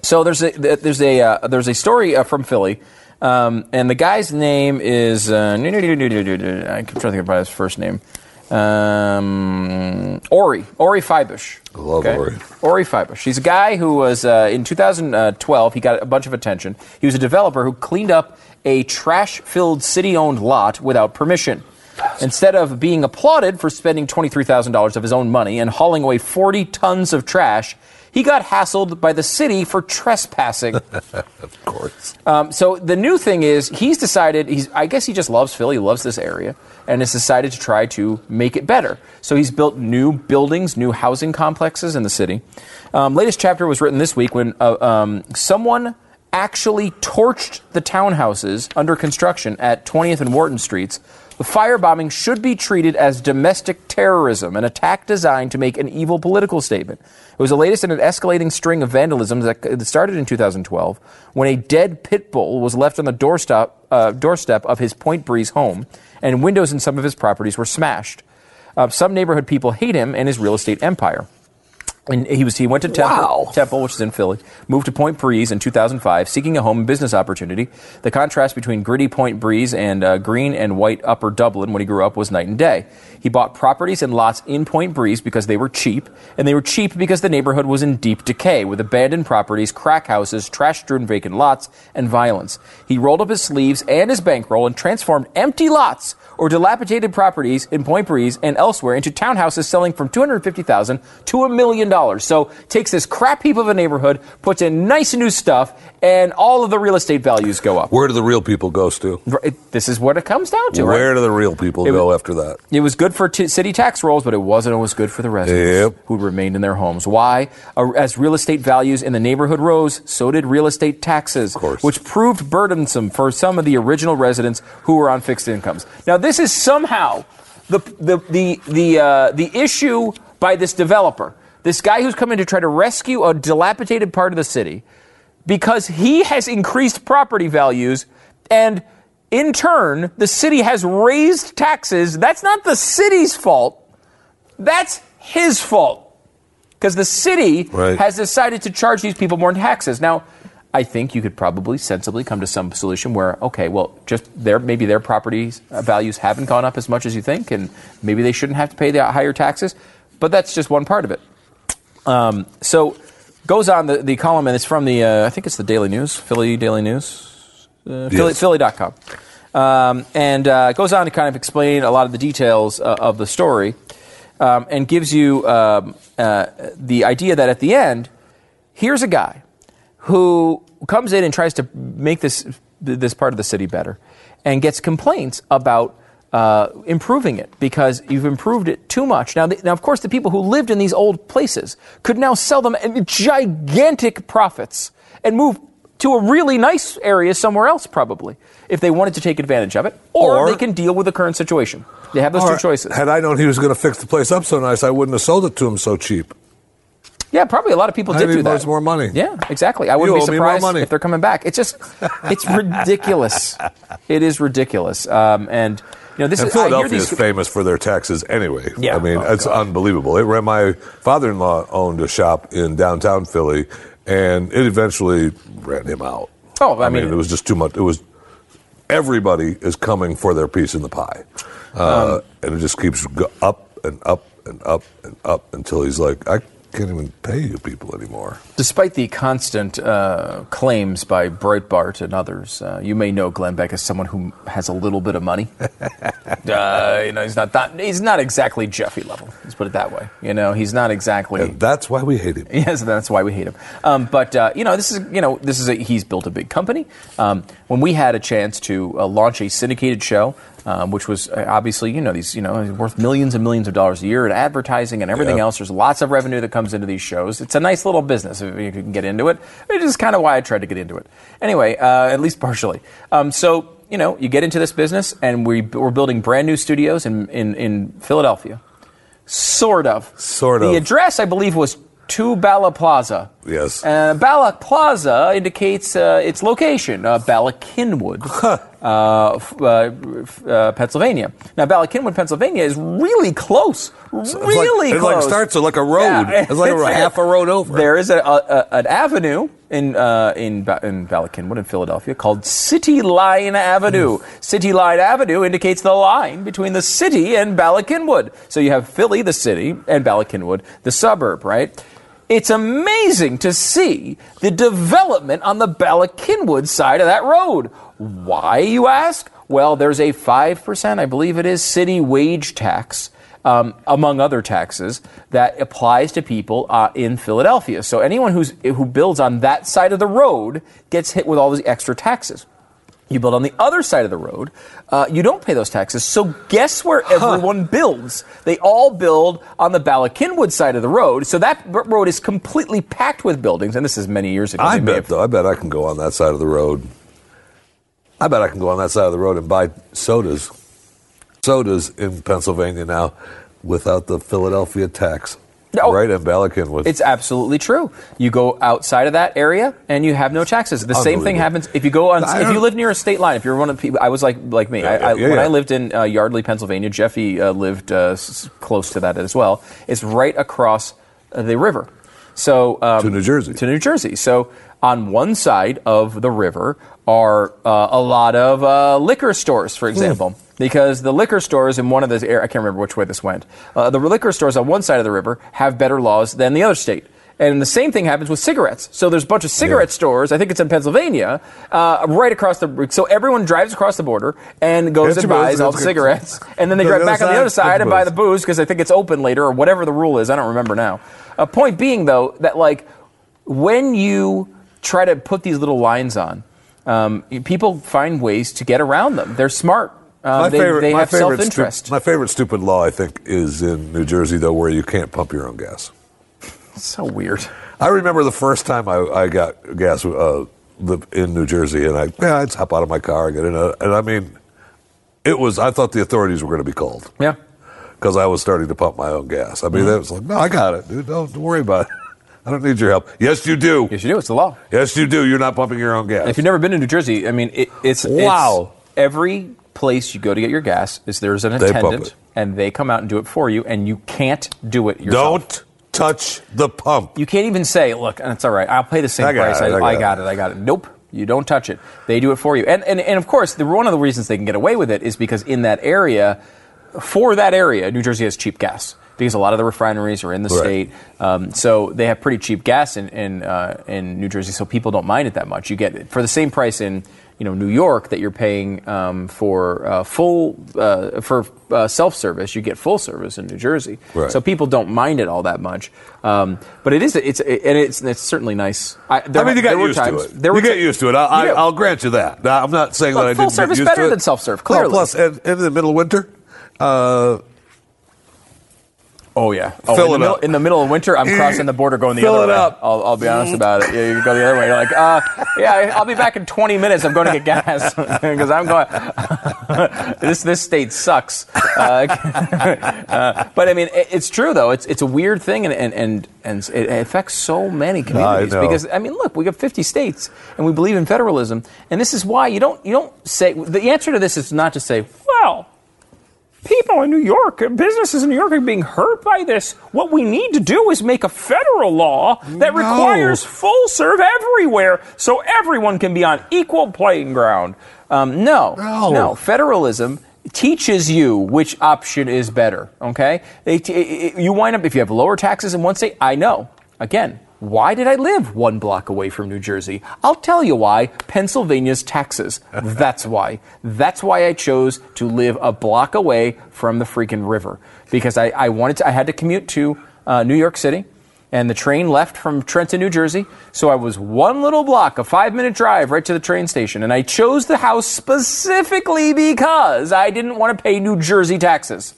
So there's a there's a uh, there's a story uh, from Philly, um, and the guy's name is uh, I keep trying to think about his first name. Um, Ori Ori Feibush. I love Ori. Ori Feibush. He's a guy who was uh, in 2012. He got a bunch of attention. He was a developer who cleaned up a trash-filled city-owned lot without permission. Instead of being applauded for spending $23,000 of his own money and hauling away 40 tons of trash, he got hassled by the city for trespassing. Of course. Um, so the new thing is he's decided he's I guess he just loves Philly, he loves this area, and has decided to try to make it better. So he's built new buildings, new housing complexes in the city. Um, latest chapter was written this week when uh, um, someone actually torched the townhouses under construction at 20th and Wharton Streets. The firebombing should be treated as domestic terrorism, an attack designed to make an evil political statement. It was the latest in an escalating string of vandalism that started in 2012 when a dead pit bull was left on the doorstep, uh, doorstep of his Point Breeze home, and windows in some of his properties were smashed. Uh, some neighborhood people hate him and his real estate empire. And he was he went to Temple, Wow. Temple, which is in Philly, moved to Point Breeze in 2005, seeking a home and business opportunity. The contrast between gritty Point Breeze and uh, green and white Upper Dublin when he grew up was night and day. He bought properties and lots in Point Breeze because they were cheap, and they were cheap because the neighborhood was in deep decay, with abandoned properties, crack houses, trash-strewn vacant lots, and violence. He rolled up his sleeves and his bankroll and transformed empty lots or dilapidated properties in Point Breeze and elsewhere into townhouses selling from 250,000 to a million dollars. So takes this crap heap of a neighborhood, puts in nice new stuff, and all of the real estate values go up. Where do the real people go, Stu? This is what it comes down to. Where right? do the real people It go was- after that? It was good for t- city tax rolls, but it wasn't always good for the residents Yep. who remained in their homes. Why? As real estate values in the neighborhood rose, so did real estate taxes, course. which proved burdensome for some of the original residents who were on fixed incomes. Now, this is somehow the the the the uh, the issue by this developer, this guy who's coming to try to rescue a dilapidated part of the city, because he has increased property values and. In turn, the city has raised taxes. That's not the city's fault. That's his fault. Because the city Right. has decided to charge these people more in taxes. Now, I think you could probably sensibly come to some solution where, okay, well, just their maybe their property values haven't gone up as much as you think, and maybe they shouldn't have to pay the higher taxes. But that's just one part of it. Um, so goes on the, the column, and it's from the uh, I think it's the Daily News, Philly Daily News, uh, Philly, Yes. Philly.com, um, and uh, goes on to kind of explain a lot of the details uh, of the story, um, and gives you um, uh, the idea that at the end, here's a guy who comes in and tries to make this this part of the city better, and gets complaints about uh, improving it because you've improved it too much. Now, the, now, of course, the people who lived in these old places could now sell them at gigantic profits and move to a really nice area somewhere else, probably, if they wanted to take advantage of it, or, Or- they can deal with the current situation. They have those two choices. Had I known he was going to fix the place up so nice, I wouldn't have sold it to him so cheap. Yeah, probably a lot of people I did do that. loads more money. Yeah, exactly. I wouldn't You be owe me more surprised money. if they're coming back. It's just, it's ridiculous. It is ridiculous. Um, and you know, this And is I hear Philadelphia these. is famous for their taxes anyway. Yeah. I mean, Oh, it's unbelievable. It ran, my father-in-law owned a shop in downtown Philly, and it eventually ran him out. Oh, I mean- it was just too much. It was everybody is coming for their piece in the pie, uh, Um, and it just keeps go- up and up and up and up until he's like, I can't even pay you people anymore. Despite the constant uh, claims by Breitbart and others, uh, you may know Glenn Beck as someone who has a little bit of money. uh, you know, he's not that, he's not exactly Jeffy level. Let's put it that way. You know, he's not exactly. And that's why we hate him. Yes, that's why we hate him. Um, but uh, you know, this is you know, this is a, he's built a big company. Um, when we had a chance to uh, launch a syndicated show um, which was uh, obviously, you know, these, you know, worth millions and millions of dollars a year in advertising and everything Yeah. else. There's lots of revenue that comes into these shows. It's a nice little business if you can get into it. It is kind of why I tried to get into it. Anyway, uh, at least partially. Um, so, you know, you get into this business, and we, we're building brand new studios in, in, in Philadelphia. Sort of. Sort of. The address, I believe, was 2 Bala Plaza. Yes. Uh, Bala Plaza indicates uh, its location, uh, Bala Cynwyd, uh, f- uh, f- uh, Pennsylvania. Now, Bala Cynwyd, Pennsylvania is really close. It's like- really it close. like starts like a road. It's like a half a road over. There is a, a, a- an avenue in uh, in Ba- in in Philadelphia called City Line Avenue. Hmm. City Line Avenue indicates the line between the city and Bala Cynwyd. So you have Philly, the city, and Bala Cynwyd, the suburb, right? It's amazing to see the development on the Bala Cynwyd side of that road. Why, you ask? Well, there's a 5%, I believe it is, city wage tax um, among other taxes, that applies to people uh, in Philadelphia. So anyone who's, who builds on that side of the road gets hit with all these extra taxes. You build on the other side of the road, uh, you don't pay those taxes. So guess where everyone builds? They all build on the Bala Cynwyd side of the road. So that road is completely packed with buildings. And this is many years ago. I bet have- though. I bet I can go on that side of the road. I bet I can go on that side of the road and buy sodas, sodas in Pennsylvania now, without the Philadelphia tax. No. Right in Bala Cynwyd. It's absolutely true. You go outside of that area and you have no taxes. The same thing happens if you go on. If you live near a state line, if you're one of the people, I was like like me. Yeah, I, I, yeah, when yeah. I lived in uh, Yardley, Pennsylvania, Jeffy uh, lived uh, s- close to that as well. It's right across uh, the river. So um, To New Jersey. To New Jersey. So on one side of the river are uh, a lot of uh, liquor stores, for example. Because the liquor stores in one of those, ar- I can't remember which way this went. Uh, the liquor stores on one side of the river have better laws than the other state. And the same thing happens with cigarettes. So there's a bunch of cigarette Yeah. stores. I think it's in Pennsylvania, uh, right across the. So everyone drives across the border and goes and buys booze, all the cigarettes, and then they drive the back other on the other side, side and buy the booze because I think it's open later or whatever the rule is. I don't remember now. Uh, point being, though, that like when you try to put these little lines on, um, people find ways to get around them. They're smart. Um, my they, favorite, they my have favorite self-interest. stu- my favorite stupid law, I think, is in New Jersey, though, where you can't pump your own gas. So weird. I remember the first time I, I got gas uh, the, in New Jersey, and I yeah, I'd hop out of my car, and get in, a, and I mean, it was. I thought the authorities were going to be called Yeah. because I was starting to pump my own gas. I mean, Mm-hmm. that was like, no, I got it, dude. Don't, don't worry about it. I don't need your help. Yes, you do. Yes, you do. It's the law. Yes, you do. You're not pumping your own gas. If you've never been to New Jersey, I mean, it, it's Wow. it's- every place you go to get your gas is there's an They attendant, and they come out and do it for you, and you can't do it yourself. don't touch the pump. You can't even say, "Look, it's all right. I'll pay the same I price. it, I, I got I it." got it. I got it." Nope. You don't touch it. They do it for you. And and, and of course, the, one of the reasons they can get away with it is because in that area, for that area, New Jersey has cheap gas because a lot of the refineries are in the Right. state. Um, so they have pretty cheap gas in in, uh, in New Jersey. So people don't mind it that much. You get for the same price in you know New York that you're paying um, for uh, full uh, for uh, self service. You get full service in New Jersey. Right. So people don't mind it all that much. Um, but it is it's and it's it's certainly nice. I, there, I mean, you there used times, to it. There you were get used to it. I, you I, I'll grant you that. Now, I'm not saying Look, that I full didn't service get used better to it. than self-serve, No, clearly. plus, in, in the middle of winter, uh, Oh yeah. Oh, Fill in, it the middle, up. in the middle of winter, I'm crossing the border going the Fill other it way. up. I'll, I'll be honest about it. Yeah, you go the other way. You're like, uh, yeah, I- I'll be back in 20 minutes. I'm going to get gas because I'm going. this this state sucks. Uh, uh, but I mean, it, it's true though. It's it's a weird thing, and and and, and it affects so many communities know. because I mean, look, we got 50 states, and we believe in federalism, and this is why you don't you don't say the answer to this is not to say, well people in New York, businesses in New York are being hurt by this. What we need to do is make a federal law that No. requires full serve everywhere so everyone can be on equal playing ground. Um, no, No. Federalism teaches you which option is better. Okay, they t- i- i- you wind up if you have lower taxes in one state. I know. Again, why did I live one block away from New Jersey? I'll tell you why. Pennsylvania's taxes. That's why. That's why I chose to live a block away from the freaking river because I, I wanted to. I had to commute to uh, New York City. and the train left from Trenton, New Jersey. So I was one little block, a five minute drive right to the train station. And I chose the house specifically because I didn't want to pay New Jersey taxes.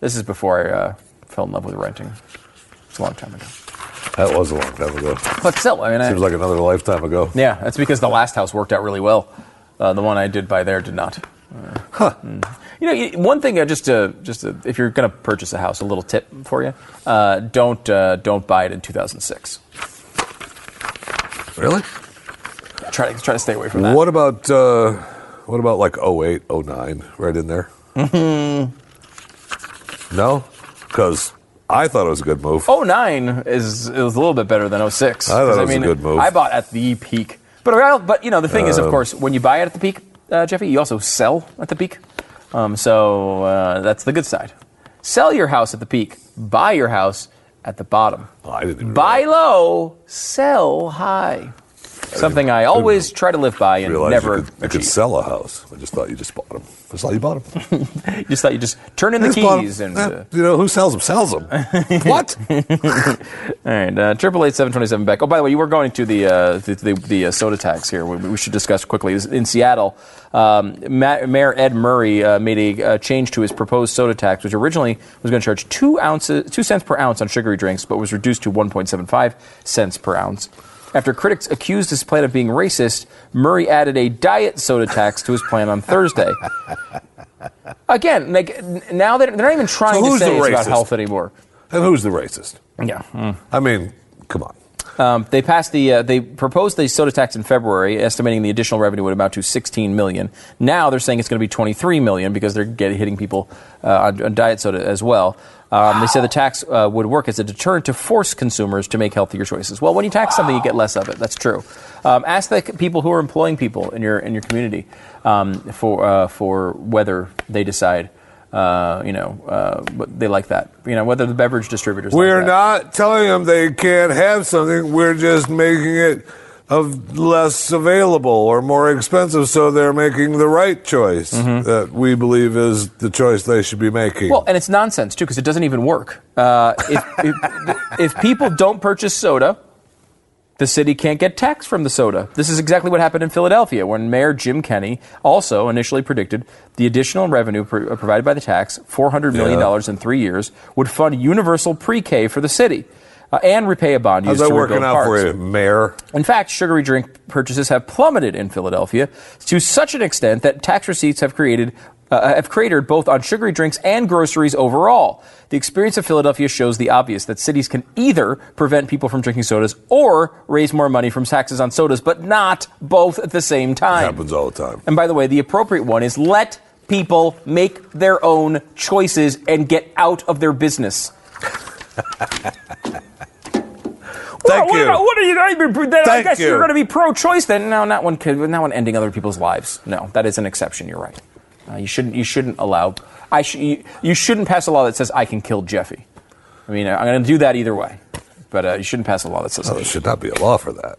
This is before I uh, fell in love with renting. It's a long time ago. That was a long time ago. But still, I mean, I, Seems like another lifetime ago. yeah, that's because the last house worked out really well. Uh, the one I did buy there did not. Huh. You know, one thing uh, just to just to, if you're going to purchase a house, a little tip for you: uh, don't uh, don't buy it in 2006. Really? Try to try to stay away from that. What about uh, what about like 08, 09, right in there? Mm-hmm. No, because I thought it was a good move. 09 is it was a little bit better than 06. I thought it was a mean, good move. I bought at the peak, but but you know the thing is, of Um, course, when you buy it at the peak, uh, Jeffy, you also sell at the peak. Um, so uh, that's the good side. Sell your house at the peak. Buy your house at the bottom. Oh, I didn't even Buy low, sell high. Something I always try to live by and never you, could, you could sell a house. I just thought you just bought them. I just thought you bought them. You just thought you just turn in the bought 'em. keys and. Uh, you know who sells them? Sells them. what? All right, uh, triple eight seven twenty seven back. Oh, by the way, you were going to the uh, the, the, the uh, soda tax here. We, we should discuss quickly. In Seattle, um, Ma- Mayor Ed Murray uh, made a uh, change to his proposed soda tax, which originally was going to charge two ounces, two cents per ounce on sugary drinks, but was reduced to one point seven five cents per ounce. After critics accused his plan of being racist, Murray added a diet soda tax to his plan on Thursday. Again, like now that they're not even trying to who's say it's about health anymore. and who's the racist? Yeah. Hmm. I mean, come on. Um, they passed the. Uh, they proposed the soda tax in February, estimating the additional revenue would amount to 16 million. Now they're saying it's going to be 23 million because they're getting, hitting people uh, on, on diet soda as well. Um, They said the tax uh, would work as a deterrent to force consumers to make healthier choices. Well, when you tax something, you get less of it. That's true. Um, ask the people who are employing people in your in your community um, for uh, for whether they decide. Uh, you know, uh, what they like that. You know, whether the beverage distributors. We're that. not telling them they can't have something. We're just making it of less available or more expensive, so they're making the right choice that we believe is the choice they should be making. Well, and it's nonsense too because it doesn't even work. Uh, if, if, if people don't purchase soda, the city can't get tax from the soda. This is exactly what happened in Philadelphia when Mayor Jim Kenney also initially predicted the additional revenue pr- uh, provided by the tax, $400 million Yeah. in three years, would fund universal pre-K for the city uh, and repay a bond How's that working out parks. for you, Mayor? In fact, sugary drink purchases have plummeted in Philadelphia to such an extent that tax receipts have created uh, have cratered both on sugary drinks and groceries overall. The experience of Philadelphia shows the obvious that cities can either prevent people from drinking sodas or raise more money from taxes on sodas, but not both at the same time. Happens all the time. And by the way, the appropriate one is let people make their own choices and get out of their business. Thank what, you. What, what are you? I, then I guess you. are going to be pro-choice. Then no, not one. Not one ending other people's lives. No, that is an exception. You're right. Uh, you shouldn't. You shouldn't allow. I sh- you, you shouldn't pass a law that says I can kill Jeffy. I mean, I'm going to do that either way. But uh, you shouldn't pass a law that says. Well, there should not be a law for that.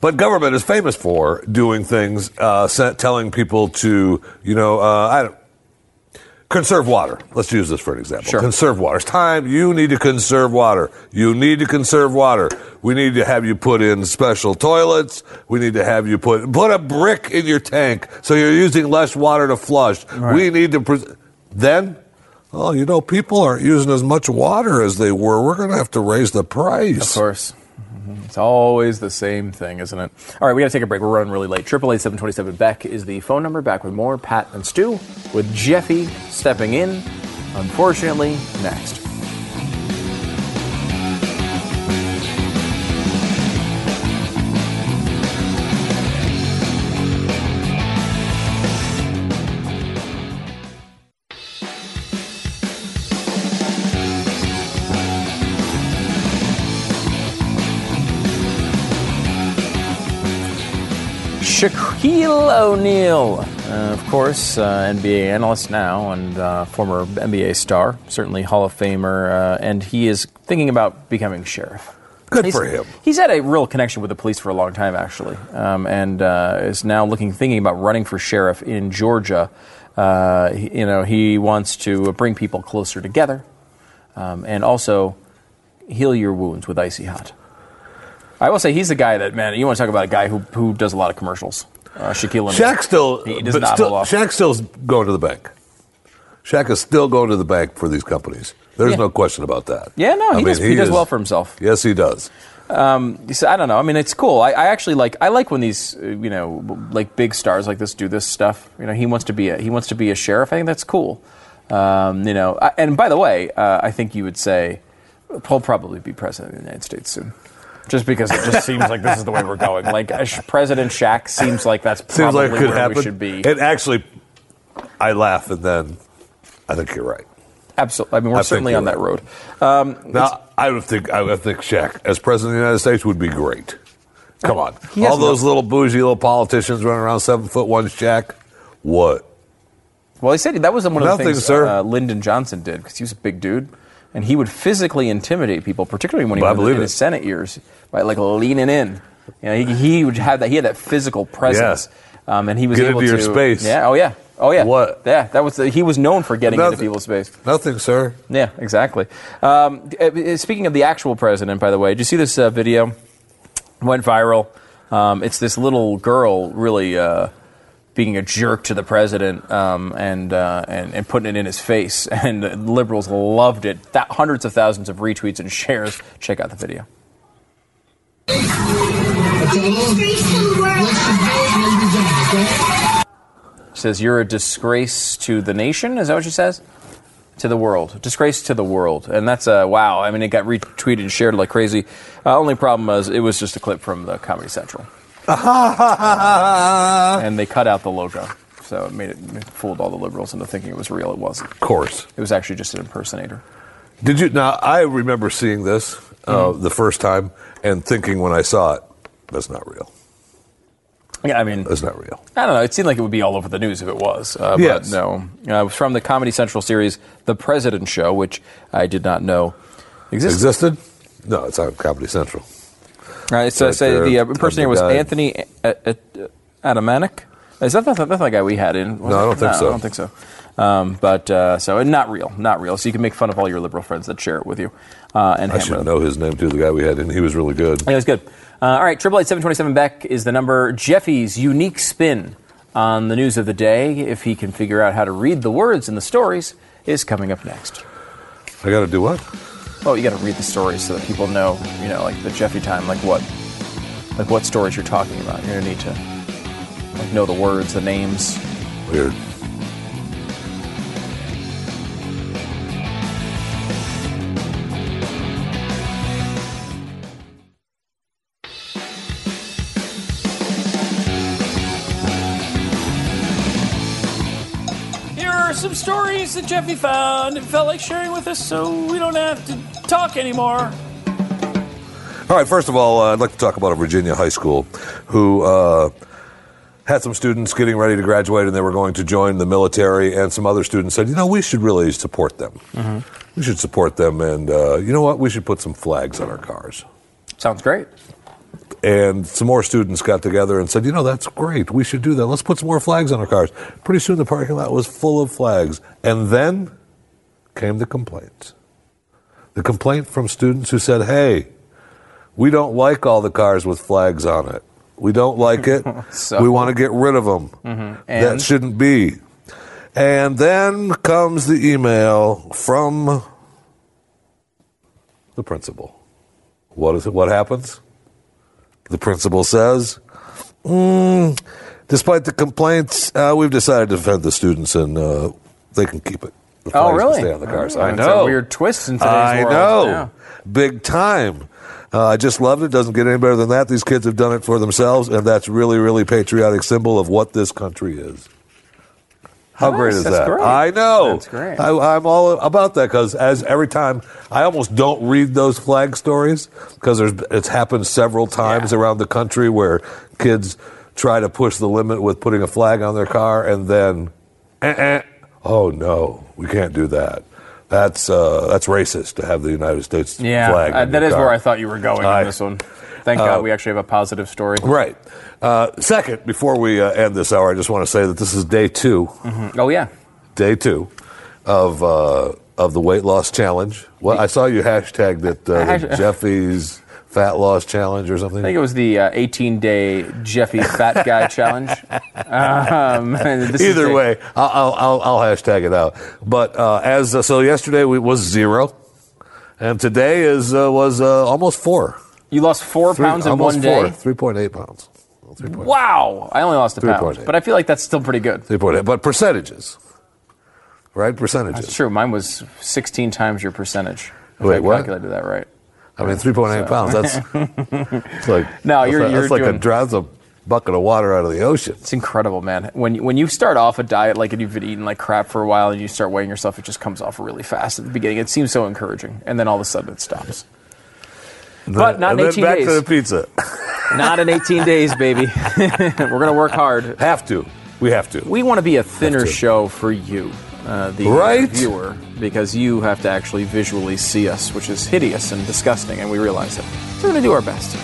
But government is famous for doing things, uh, telling people to, you know, uh, I don't, conserve water. Let's use this for an example. Sure. Conserve water. It's time. You need to conserve water. You need to conserve water. We need to have you put in special toilets. We need to have you put put a brick in your tank so you're using less water to flush. We need to. Pres- then. Oh, you know, people aren't using as much water as they were. We're going to have to raise the price. Of course. Mhm. It's always the same thing, isn't it? All right, we got to take a break. We're running really late. Triple eight seven twenty seven Beck is the phone number. Back with more Pat and Stu with Jeffy stepping in. Unfortunately, next. Shaquille O'Neal, uh, of course, uh, NBA analyst now and uh, former NBA star, certainly Hall of Famer, uh, and he is thinking about becoming sheriff. Good He's- for him. He's had a real connection with the police for a long time, actually, um, and uh, is now looking, thinking about running for sheriff in Georgia. Uh, you know, he wants to bring people closer together, um, and also heal your wounds with icy hot. I will say he's the guy that man. You want to talk about a guy who who does a lot of commercials. Uh, Shaquille O'Neal. Shaq still, He does but not still. Shaq still's going to the bank. Shaq is still going to the bank for these companies. There's Yeah. no question about that. Yeah, no, he does- mean, he does is- well for himself. Yes, he does. You see, I don't know. I mean, it's cool. I, I actually like. I like when these, uh, you know, like big stars like this do this stuff. You know, he wants to be a he wants to be a sheriff. I think that's cool. Um, you know, I, and by the way, uh, I think you would say he'll probably be president of the United States soon. Just because it just seems like this is the way we're going. Like President Shaq seems like that's Seems probably like it could where happen. we should be. It actually, I laugh and then I think you're right. Absolutely. I mean, we're I certainly you're on that right. road. Um, Now, I would think I would think Shaq as president of the United States would be great. Come on, all those little bougie little politicians running around seven foot one. Shaq, what? Well, he said that was one of Nothing, the things sir. Uh, Lyndon Johnson did because he was a big dude, and he would physically intimidate people, particularly when he I was in it. his Senate years, by like leaning in. You know, he, he would have that. He had that physical presence, um, and he was Get able into your space. Yeah. Oh yeah. Oh yeah. What? Yeah. That was. The, he was known for getting into people's space. Nothing, sir. Yeah. Exactly. Um, uh, speaking of the actual president, by the way, did you see this uh, video? Went viral. Um, it's this little girl really. Uh, being a jerk to the president um, and, uh, and and putting it in his face, and liberals loved it. Hundreds of thousands of retweets and shares. Check out the video. Says, "You're a disgrace to the nation." Is that what she says? To the world, disgrace to the world, and that's a wow. I mean, it got retweeted and shared like crazy. Uh, only problem was it was just a clip from the Comedy Central, and they cut out the logo, so it made it, it fooled all the liberals into thinking it was real. It wasn't. Of course. It was actually just an impersonator. Did you? Now, I remember seeing this uh, Mm-hmm. the first time and thinking when I saw it, that's not real. Yeah, I mean, That's not real. I don't know. It seemed like it would be all over the news if it was. Uh, Yes. But no. Uh, it was from the Comedy Central series, The President Show, which I did not know existed. Existed? No, it's on Comedy Central. Right, so I say the uh, on impersonator was. Anthony A- A- Atamanuik. Is that the, that's the guy we had in? No, I don't think so. I don't think so. Um, but uh, so and not real, not real. So you can make fun of all your liberal friends that share it with you. Uh, and I should know his name too. The guy we had, and he was really good. It was good. Uh, all right, triple eight seven twenty seven Beck is the number. Jeffy's unique spin on the news of the day, if he can figure out how to read the words in the stories, is coming up next. I got to do what? Oh, you got to read the stories so that people know, you know, like the Jeffy time, like what, like what stories you're talking about. You're gonna need to like know the words, the names. Weird. Stories that Jeffy found and felt like sharing with us, so we don't have to talk anymore. All right, first of all, uh, I'd like to talk about a Virginia high school who uh, had some students getting ready to graduate and they were going to join the military, and some other students said, you know, we should really support them. We should support them, and uh, you know what? We should put some flags on our cars. Sounds great. And some more students got together and said, you know, that's great. We should do that. Let's put some more flags on our cars. Pretty soon the parking lot was full of flags. And then came the complaints. The complaint from students who said, hey, we don't like all the cars with flags on it. We don't like it. So- we want to get rid of them. Mm-hmm. That And? shouldn't be. And then comes the email from the principal. What is it? What happens? The principal says, "Mm, despite the complaints, uh, we've decided to defend the students and uh, they can keep it. The Oh, really? Stay on the cars. Oh, I know. weird twist in today's I world. know. Yeah. Big time. Uh, I just loved it. Doesn't get any better than that. These kids have done it for themselves, and that's really, really patriotic symbol of what this country is. How Nice. great is That's that? great. I know. That's great. I, I'm all about that because as every time I almost don't read those flag stories because there's it's happened several times Yeah. around the country where kids try to push the limit with putting a flag on their car and then, eh, eh, oh no, we can't do that. That's uh, that's racist to have the United States Yeah, flag. uh, on that is car. where I thought you were going I- on this one. Thank God we actually have a positive story. Right. Uh, second, before we uh, end this hour, I just want to say that this is day two Oh yeah, day two of uh, of the weight loss challenge. Well, I saw you hashtag that uh, Hash- Jeffy's fat loss challenge or something. I think it was the uh, 18 day Jeffy Fat Guy Challenge. Um, and this is Either way, I'll, I'll, I'll, I'll hashtag it out. But uh, as uh, so, yesterday we, was zero, and today is uh, was uh, almost four. You lost four Three- pounds in almost one day. three point eight pounds. Wow! I only lost a pound, 3.8. but I feel like that's still pretty good. three point eight, but percentages, right? Percentages. It's true. Mine was 16 times your percentage. If Wait, I what? calculated that right. I mean, three point eight pounds. That's it's like No, you're- like, you're that's like a drives a bucket of water out of the ocean. It's incredible, man. When you- when you start off a diet like and you've been eating like crap for a while and you start weighing yourself, it just comes off really fast at the beginning. It seems so encouraging, and then all of a sudden it stops. But not in then 18 back days. to the pizza. Not in 18 days, baby. We're gonna work hard. have to. We have to. We want to be a thinner show for you, uh, the Right? viewer, because you have to actually visually see us, which is hideous and disgusting, and we realize it. So we're going to do our best.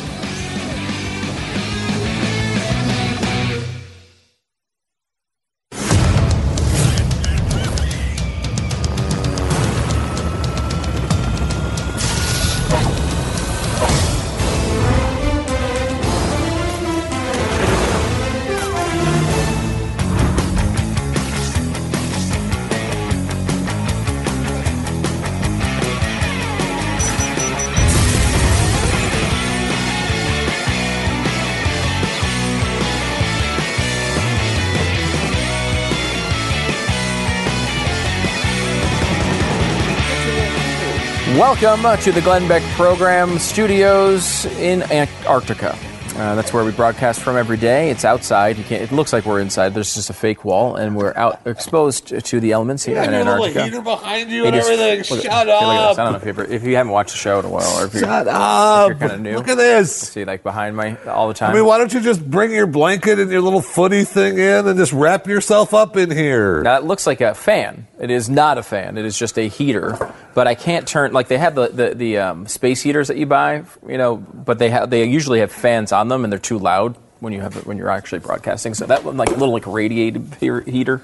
Welcome to the Glenn Beck Program Studios in Antarctica. Uh, that's where we broadcast from every day. It's outside. You can't, it looks like we're inside. There's just a fake wall, and we're out exposed to the elements here in Antarctica. behind you It is- look at- Shut at this. I up! don't know if you, ever, if you haven't watched the show in a while, or if you're, Shut up! you're kinda new. Look at this. see like behind my all the time. I mean, why don't you just bring your blanket and your little footy thing in and just wrap yourself up in here? Now it looks like a fan. It is not a fan. It is just a heater. But I can't turn like they have the the, the um, space heaters that you buy, you know. But they have they usually have fans on them, and they're too loud when you have it, when you're actually broadcasting. So that one like a little like radiated heater.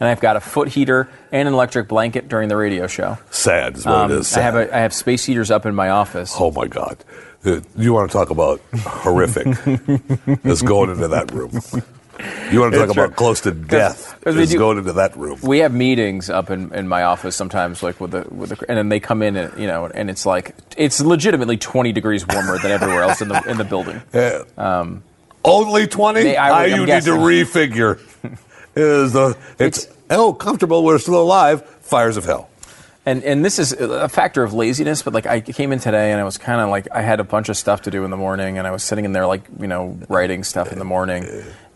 And I've got a foot heater and an electric blanket during the radio show. Sad is what Um, it is. I have sad. a, I have space heaters up in my office. Oh my God. Uh, You want to talk about horrific? Let's go into that room. You want to talk about close to death? 'cause we Let's do- go into that room. we have meetings up in, in my office sometimes, like with the with the, and then they come in and you know, and it's like it's legitimately twenty degrees warmer than everywhere else in the in the building. Um, Only twenty? I I'm you guessing. need to refigure. is the it's, It's- oh comfortable? We're still alive. Fires of hell. And and this is a factor of laziness, but like I came in today and I was kind of like I had a bunch of stuff to do in the morning, and I was sitting in there like you know writing stuff in the morning,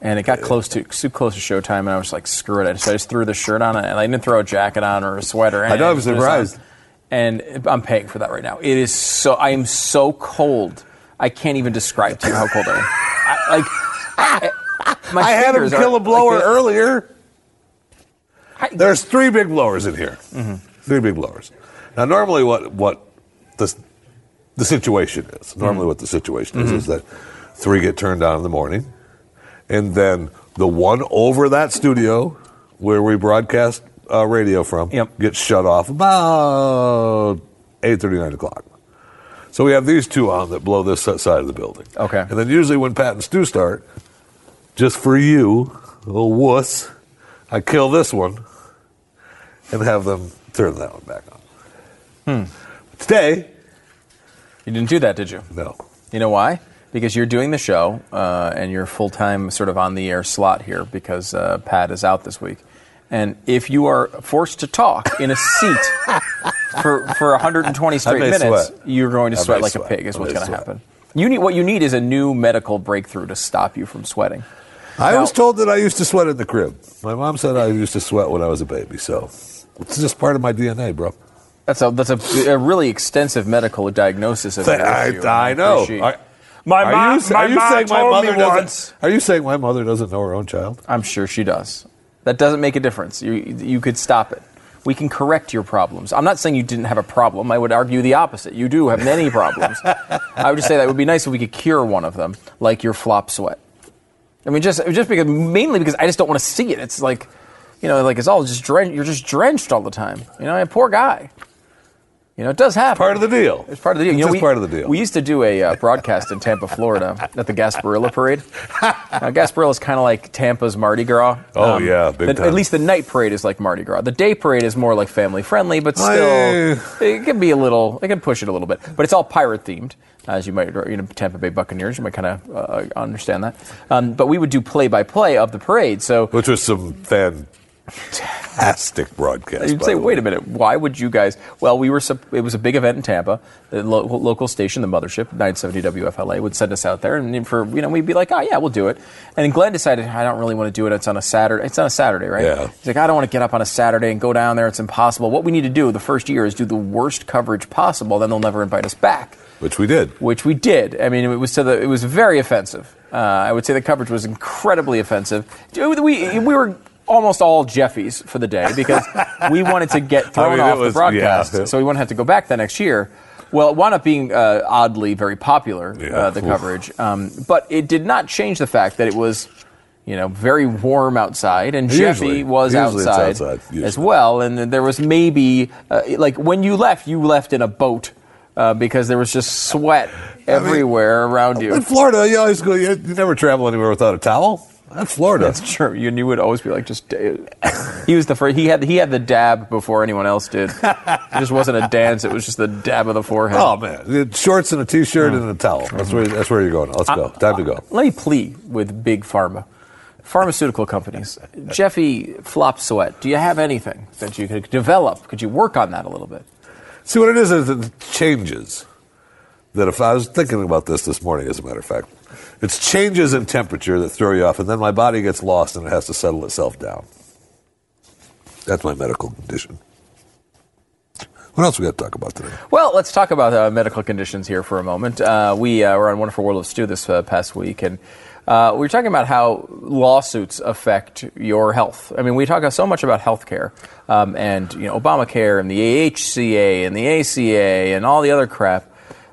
and it got close to too close to showtime, and I was like screw it, so I just threw the shirt on, and I didn't throw a jacket on or a sweater. I know, put this surprised. And I'm paying for that right now. It is so I am so cold. I can't even describe to you how cold I am. I, like I, my I had him kill are- a blower like, earlier. I- There's three big blowers in here. Mm-hmm. Three big blowers. Now, normally, what what the the situation is normally Mm-hmm. what the situation is is that three get turned on in the morning, and then the one over that studio where we broadcast uh, radio from Yep. gets shut off about eight thirty nine o'clock. So we have these two on that blow this side of the building. Okay. And then usually when Pat and Stu start, just for you, little wuss, I kill this one and have them turn that one back on. Hmm. Today, You didn't do that, did you? no. You know why? Because you're doing the show uh, and you're full time sort of on the air slot here because uh, Pat is out this week. And if you are forced to talk in a seat for, for 120 straight minutes, sweat. you're going to I sweat like sweat. a pig, is I what's going to happen. You need, what you need is a new medical breakthrough to stop you from sweating. I Now- was told that I used to sweat in the crib. My mom said I used to sweat when I was a baby, so it's just part of my DNA, bro. That's a, that's a, a really extensive medical diagnosis of your I, I know. I- My are mom, you, my are you mom saying my mother doesn't? once. Are you saying my mother doesn't know her own child? I'm sure she does. That doesn't make a difference. You, you could stop it. We can correct your problems. I'm not saying you didn't have a problem. I would argue the opposite. You do have many problems. I would just say that it would be nice if we could cure one of them, like your flop sweat. I mean, just just because mainly because I just don't want to see it. It's like you know, like it's all just drenched. You're just drenched all the time. You know, poor guy. You know, it does happen. Part of the deal. It's part of the deal. It's you know, just we, part of the deal. We used to do a uh, broadcast in Tampa, Florida, at the Gasparilla Parade. Now, Gasparilla is kind of like Tampa's Mardi Gras. Um, Oh, yeah, big the- time. At least the night parade is like Mardi Gras. The day parade is more like family friendly, but still, it can be a little. It can push it a little bit. But it's all pirate themed, as you might, you know, Tampa Bay Buccaneers. You might kind of uh, understand that. Um, but we would do play by play of the parade. So Which was some fantastic broadcast. You'd say, wait a minute, why would you guys? Well, we were. It was a big event in Tampa. The lo- local station, the mothership, 970 WFLA, would send us out there, and for you know, we'd be like, oh yeah, we'll do it. And then Glenn decided, I don't really want to do it. It's on a Saturday. It's on a Saturday, right? Yeah. He's like, I don't want to get up on a Saturday and go down there. It's impossible. What we need to do the first year is do the worst coverage possible. Then they'll never invite us back Which we did. which we did. I mean, it was to the, it was very offensive. Uh, I would say the coverage was incredibly offensive. We, we were almost all Jeffies for the day because we wanted to get thrown mean, off was- the broadcast, yeah. so we wouldn't have to go back the next year. Well, it wound up being uh, oddly very popular, Yeah. uh, the Oof. coverage, um, but it did not change the fact that it was. You know, very warm outside, and Usually. Jeffy was outside, outside, as well. And there was maybe, uh, like when you left, you left in a boat uh, because there was just sweat everywhere around you. In Florida, you always go. You never travel anywhere without a towel. That's Florida. That's true. You, you would always be like, just. he was the first. He had he had the dab before anyone else did. It just wasn't a dance. It was just the dab of the forehead. oh man, shorts and a t-shirt and a towel. That's where. That's where you're going. Let's go. Time to go. Let me plead with big pharma, pharmaceutical companies. Jeffy Flop Sweat. Do you have anything that you could develop? Could you work on that a little bit? See what it is is it changes. That if I was thinking about this this morning, as a matter of fact, it's changes in temperature that throw you off, and then my body gets lost and it has to settle itself down. That's my medical condition. What else we got to talk about today? Well, let's talk about uh, medical conditions here for a moment. Uh, we uh, were on Wonderful World of Stu this uh, past week, and uh, we were talking about how lawsuits affect your health. I mean, we talk so much about health care um, and you know Obamacare and the AHCA and the ACA and all the other crap.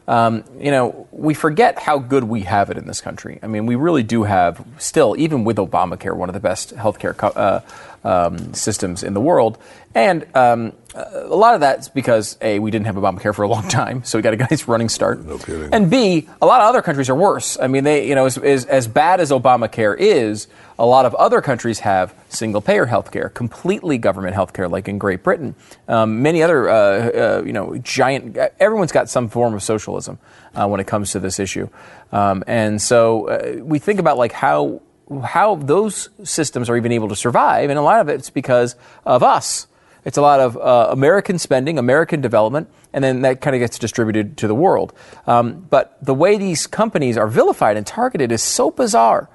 Um, you know, we forget how good we have it in this country. I mean, we really do have still, even with Obamacare, one of the best healthcare co- uh, um, systems in the world. And um, a lot of that's because a we didn't have Obamacare for a long time, so we got a nice running start. No kidding. And b a lot of other countries are worse. I mean, they you know as, as, as bad as Obamacare is, a lot of other countries have single payer health care, completely government health care, like in Great Britain. Um, many other uh, uh, you know giant. Everyone's got some form of socialism uh, when it comes to this issue, um, and so uh, we think about like how how those systems are even able to survive, and a lot of it's because of us. It's a lot of uh, American spending, American development, and then that kind of gets distributed to the world. Um, but the way these companies are vilified and targeted is so bizarre.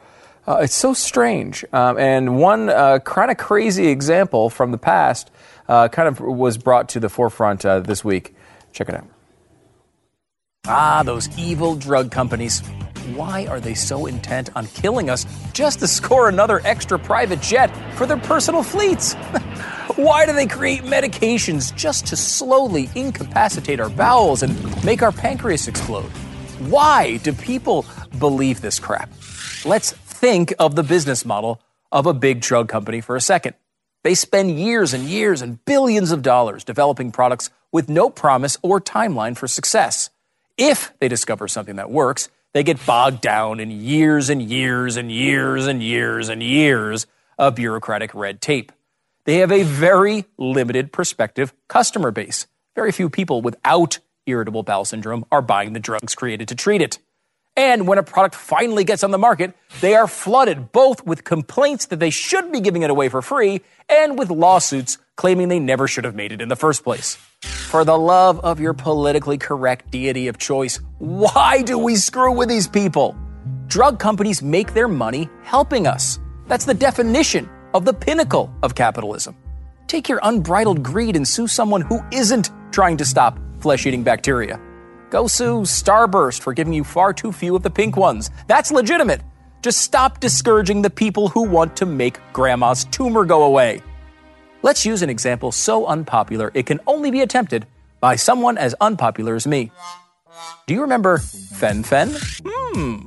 Uh, it's so strange. Um, and one uh, kind of crazy example from the past uh, kind of was brought to the forefront uh, this week. Check it out. Ah, those evil drug companies. Why are they so intent on killing us just to score another extra private jet for their personal fleets? Why do they create medications just to slowly incapacitate our bowels and make our pancreas explode? Why do people believe this crap? Let's think of the business model of a big drug company for a second. They spend years and years and billions of dollars developing products with no promise or timeline for success. If they discover something that works, they get bogged down in years and years and years and years and years of bureaucratic red tape. They have a very limited prospective customer base. Very few people without irritable bowel syndrome are buying the drugs created to treat it. And when a product finally gets on the market, they are flooded both with complaints that they should be giving it away for free and with lawsuits claiming they never should have made it in the first place. For the love of your politically correct deity of choice, why do we screw with these people? Drug companies make their money helping us. That's the definition of the pinnacle of capitalism. Take your unbridled greed and sue someone who isn't trying to stop flesh eating bacteria. Go sue Starburst for giving you far too few of the pink ones. That's legitimate. Just stop discouraging the people who want to make grandma's tumor go away. Let's use an example so unpopular it can only be attempted by someone as unpopular as me. Do you remember Fen-Phen? Hmm.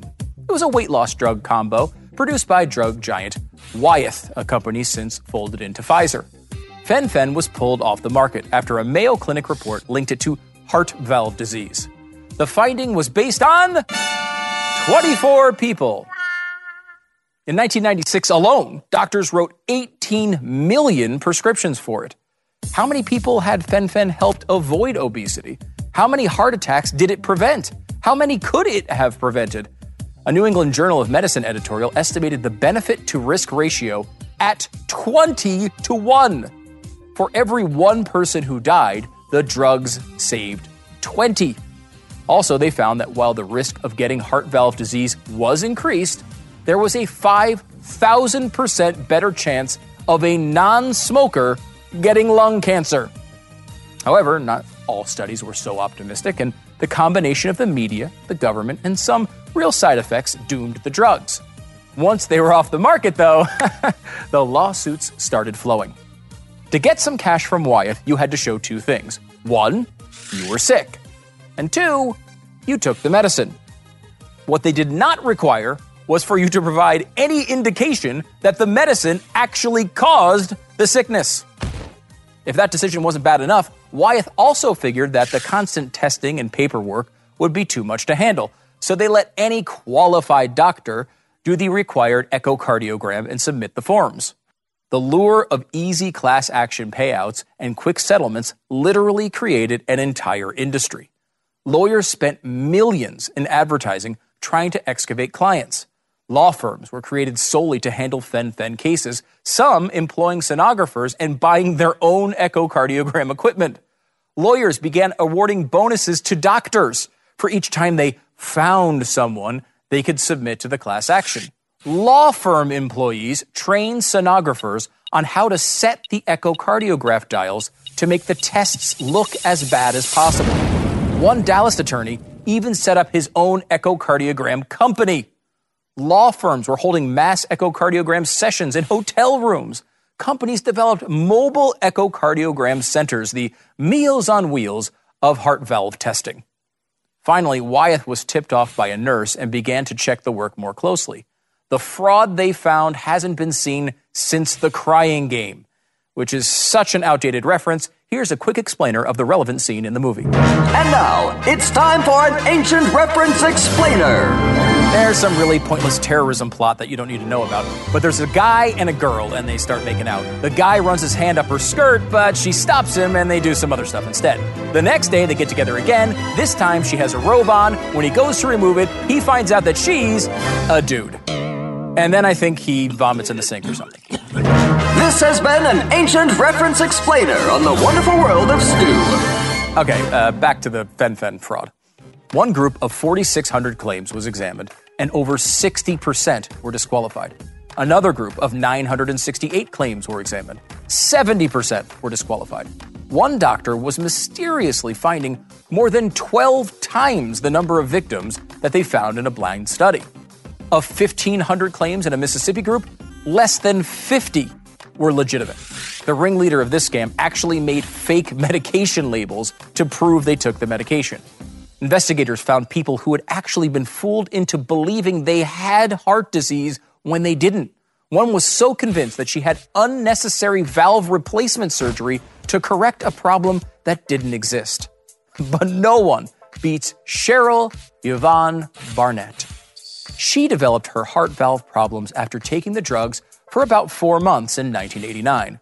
It was a weight loss drug combo produced by drug giant Wyeth, a company since folded into Pfizer. Fen-Phen was pulled off the market after a Mayo Clinic report linked it to heart valve disease. The finding was based on 24 people. In 1996 alone, doctors wrote 18 million prescriptions for it. How many people had Fen-Phen helped avoid obesity? How many heart attacks did it prevent? How many could it have prevented? A New England Journal of Medicine editorial estimated the benefit to risk ratio at 20 to 1. For every one person who died, the drugs saved 20. Also, they found that while the risk of getting heart valve disease was increased, there was a 5,000% better chance of a non smoker getting lung cancer. However, not all studies were so optimistic, and the combination of the media, the government, and some real side effects doomed the drugs. Once they were off the market, though, the lawsuits started flowing. To get some cash from Wyeth, you had to show two things. One, you were sick. And two, you took the medicine. What they did not require was for you to provide any indication that the medicine actually caused the sickness. If that decision wasn't bad enough, Wyeth also figured that the constant testing and paperwork would be too much to handle, so they let any qualified doctor do the required echocardiogram and submit the forms. The lure of easy class action payouts and quick settlements literally created an entire industry. Lawyers spent millions in advertising trying to excavate clients. Law firms were created solely to handle fen-phen cases, some employing sonographers and buying their own echocardiogram equipment. Lawyers began awarding bonuses to doctors for each time they found someone they could submit to the class action. Law firm employees trained sonographers on how to set the echocardiograph dials to make the tests look as bad as possible. One Dallas attorney even set up his own echocardiogram company. Law firms were holding mass echocardiogram sessions in hotel rooms. Companies developed mobile echocardiogram centers, the meals on wheels of heart valve testing. Finally, Wyeth was tipped off by a nurse and began to check the work more closely. The fraud they found hasn't been seen since the crying game, which is such an outdated reference. Here's a quick explainer of the relevant scene in the movie. And now, it's time for an ancient reference explainer. There's some really pointless terrorism plot that you don't need to know about. But there's a guy and a girl, and they start making out. The guy runs his hand up her skirt, but she stops him, and they do some other stuff instead. The next day, they get together again. This time, she has a robe on. When he goes to remove it, he finds out that she's a dude. And then I think he vomits in the sink or something. This has been an ancient reference explainer on the wonderful world of Stu. Okay, uh, back to the fen-phen fraud. One group of 4,600 claims was examined, and over 60% were disqualified. Another group of 968 claims were examined. 70% were disqualified. One doctor was mysteriously finding more than 12 times the number of victims that they found in a blind study. Of 1,500 claims in a Mississippi group, less than 50 were legitimate. The ringleader of this scam actually made fake medication labels to prove they took the medication. Investigators found people who had actually been fooled into believing they had heart disease when they didn't. One was so convinced that she had unnecessary valve replacement surgery to correct a problem that didn't exist. But no one beats Cheryl Yvonne Barnett. She developed her heart valve problems after taking the drugs for about four months in 1989.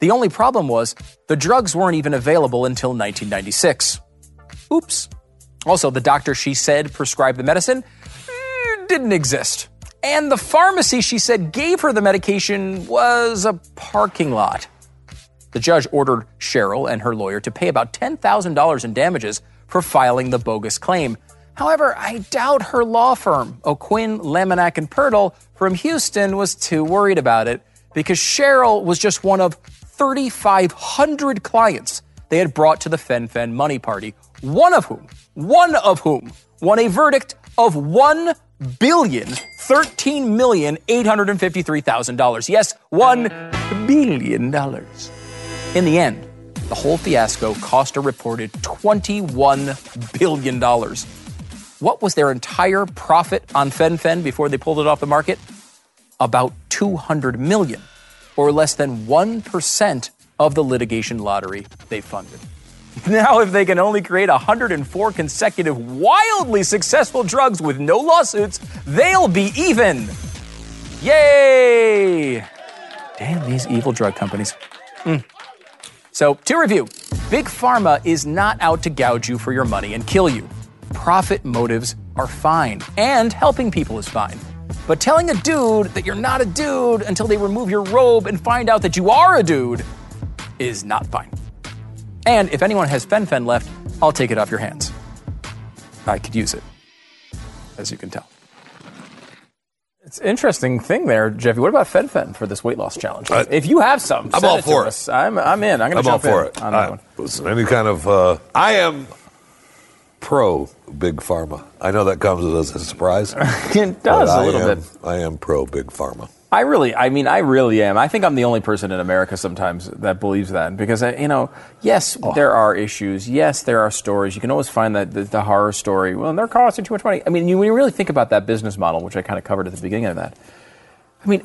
The only problem was the drugs weren't even available until 1996. Oops. Also, the doctor she said prescribed the medicine eh, didn't exist. And the pharmacy she said gave her the medication was a parking lot. The judge ordered Cheryl and her lawyer to pay about $10,000 in damages for filing the bogus claim. However, I doubt her law firm, O'Quinn, Laminack, and Pirtle from Houston, was too worried about it because Cheryl was just one of 3,500 clients they had brought to the Fen-Phen money party, one of whom, one of whom won a verdict of one billion thirteen million eight hundred and fifty-three thousand dollars. Yes, one billion dollars. In the end, the whole fiasco cost a reported twenty-one billion dollars. What was their entire profit on Fen-Phen before they pulled it off the market? about 200 million, or less than 1% of the litigation lottery they funded. Now, if they can only create 104 consecutive wildly successful drugs with no lawsuits, they'll be even. Yay! Damn these evil drug companies. Mm. So, to review Big Pharma is not out to gouge you for your money and kill you. Profit motives are fine, and helping people is fine. But telling a dude that you're not a dude until they remove your robe and find out that you are a dude is not fine. And if anyone has fen-phen left, I'll take it off your hands. I could use it, as you can tell. It's an interesting thing there, Jeffy. What about fen-phen for this weight loss challenge? I- if you have some, I'm send all it to for it. us. I'm, I'm in. I'm going I'm to all jump for in it. on that I- one. listen, any kind of. Uh, I am pro big pharma. I know that comes as a surprise. It does a I little am- bit. I am pro big pharma. I really, I mean, I really am. I think I'm the only person in America sometimes that believes that because, I, you know, yes, Oh. there are issues. Yes, there are stories. You can always find that the, the horror story. Well, they're costing too much money. I mean, you, when you really think about that business model, which I kind of covered at the beginning of that, I mean,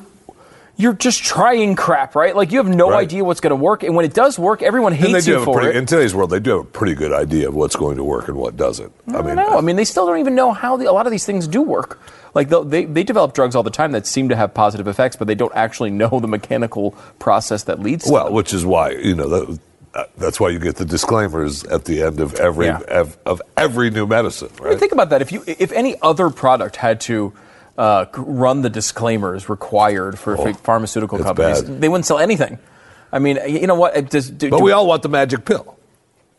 you're just trying crap, right? Like you have no Right. idea what's going to work, and when it does work, everyone hates you for pretty, it. in today's world, they do have a pretty good idea of what's going to work and what doesn't. I I mean, know. I mean, they still don't even know how the, a lot of these things do work. Like they they develop drugs all the time that seem to have positive effects, but they don't actually know the mechanical process that leads. to well, which is why you know that, uh, that's why you get the disclaimers at the end of every Yeah. of, of every new medicine, I mean, think about that. If you if any other product had to uh, run the disclaimers required for Oh, pharmaceutical companies, bad. they wouldn't sell anything. I mean, you know what? It just, do, But do- we all want the magic pill.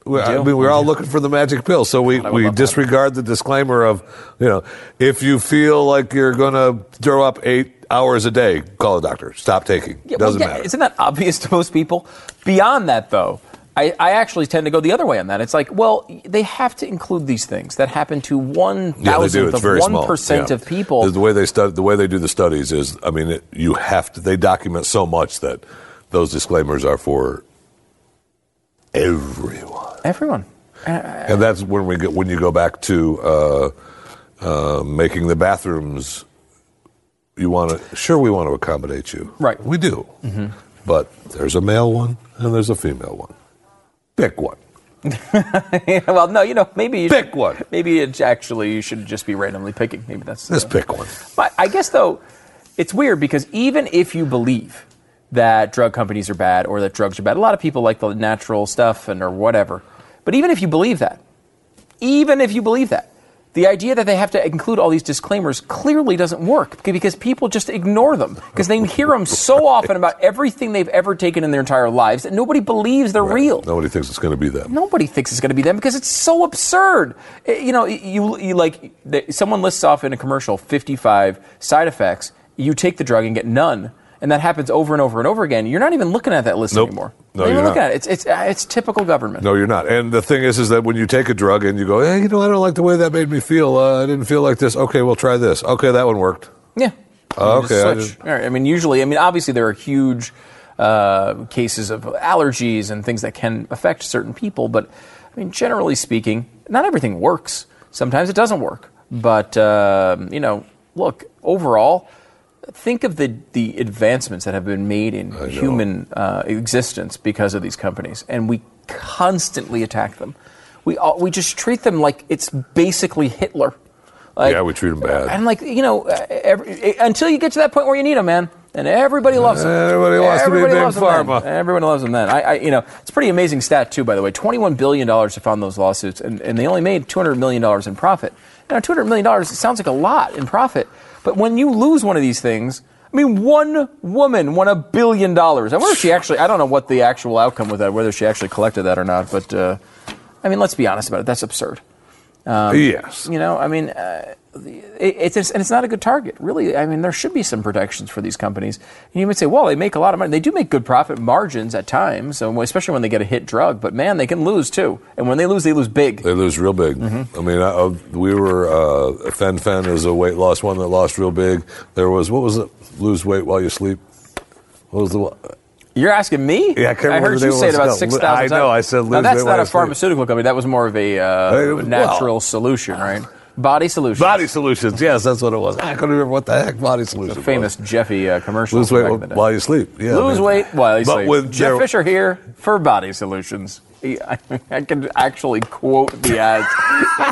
We, I mean, we're all looking for the magic pill. So we, would we love that. disregard the disclaimer of, you know, if you feel like you're going to throw up eight hours a day, call a doctor. Stop taking. Yeah, Doesn't yeah, matter. Isn't that obvious to most people? Beyond that, though, I, I actually tend to go the other way on that. It's like, well, they have to include these things that happen to one yeah, thousandth of one percent Yeah. of people. The, way they stud, the way they do the studies is, I mean, it, you have to. They document so much that those disclaimers are for everyone. Everyone. and that's when we get when you go back to uh, uh, making the bathrooms. You want to sure we want to accommodate you, Right. We do, Mm-hmm. but there's a male one and there's a female one. Pick one. well, no, you know, maybe you Pick should, one. Maybe it's actually you should just be randomly picking. Maybe that's Just uh, pick one. But I guess though, it's weird because even if you believe that drug companies are bad or that drugs are bad, a lot of people like the natural stuff and or whatever. But even if you believe that, even if you believe that, the idea that they have to include all these disclaimers clearly doesn't work because people just ignore them because they hear them so often about everything they've ever taken in their entire lives that nobody believes they're real. Nobody thinks it's going to be them. Nobody thinks it's going to be them because it's so absurd. You know, you, you like someone lists off in a commercial 55 side effects. You take the drug and get none, and that happens over and over and over again. You're not even looking at that list Nope. anymore. No, you're looking not. at it. It's it's uh, it's typical government. No, you're not. And the thing is, is that when you take a drug and you go, hey, you know, I don't like the way that made me feel. Uh, I didn't feel like this. Okay, we'll try this. Okay, that one worked. Yeah. Just okay, I right, I mean, usually, I mean, obviously, there are huge uh, cases of allergies and things that can affect certain people, but I mean, generally speaking, not everything works. Sometimes it doesn't work. But, um, you know, look, overall, think of the, the advancements that have been made in human uh, existence because of these companies, and we constantly attack them. We, all, we just treat them like it's basically Hitler. Like, Yeah, we treat them bad. And like you know, every, until you get to that point where you need them, man, and everybody loves them. Everybody wants to be Everybody Big loves 'em then. Pharma. Everyone loves them then. I, I, you know, it's a pretty amazing stat too, by the way. Twenty-one billion dollars to fund those lawsuits, and, and they only made two hundred million dollars in profit. Now, two hundred million dollars sounds like a lot in profit, but when you lose one of these things. I mean, one woman won a billion dollars. I wonder if she actually, I don't know what the actual outcome with that, whether she actually collected that or not, but uh, I mean, let's be honest about it. That's absurd. yes. You know, I mean, uh, it, it's and it's not a good target, really. I mean, there should be some protections for these companies. And you might say, well, they make a lot of money. They do make good profit margins at times, especially when they get a hit drug. But man, they can lose too. And when they lose, they lose big. They lose real big. Mm-hmm. I mean, I, uh, we were uh, Fen-Phen is a weight loss one that lost real big. There was what was it? Lose weight while you sleep. What was the? You're asking me? Yeah, I remember heard you say it about six thousand I know, I said Now lose that's weight not a I sleep. pharmaceutical company. That was more of a uh, Uh, well- natural solution, right? Body Solutions. Body Solutions. Yes, that's what it was. I couldn't remember what the heck Body Solutions. was. famous Jeffy uh, commercial. Lose weight back in the day. while you sleep. Yeah, Lose weight while you But sleep. with Jeff their- Fisher here for Body Solutions. I, I can actually quote the ads.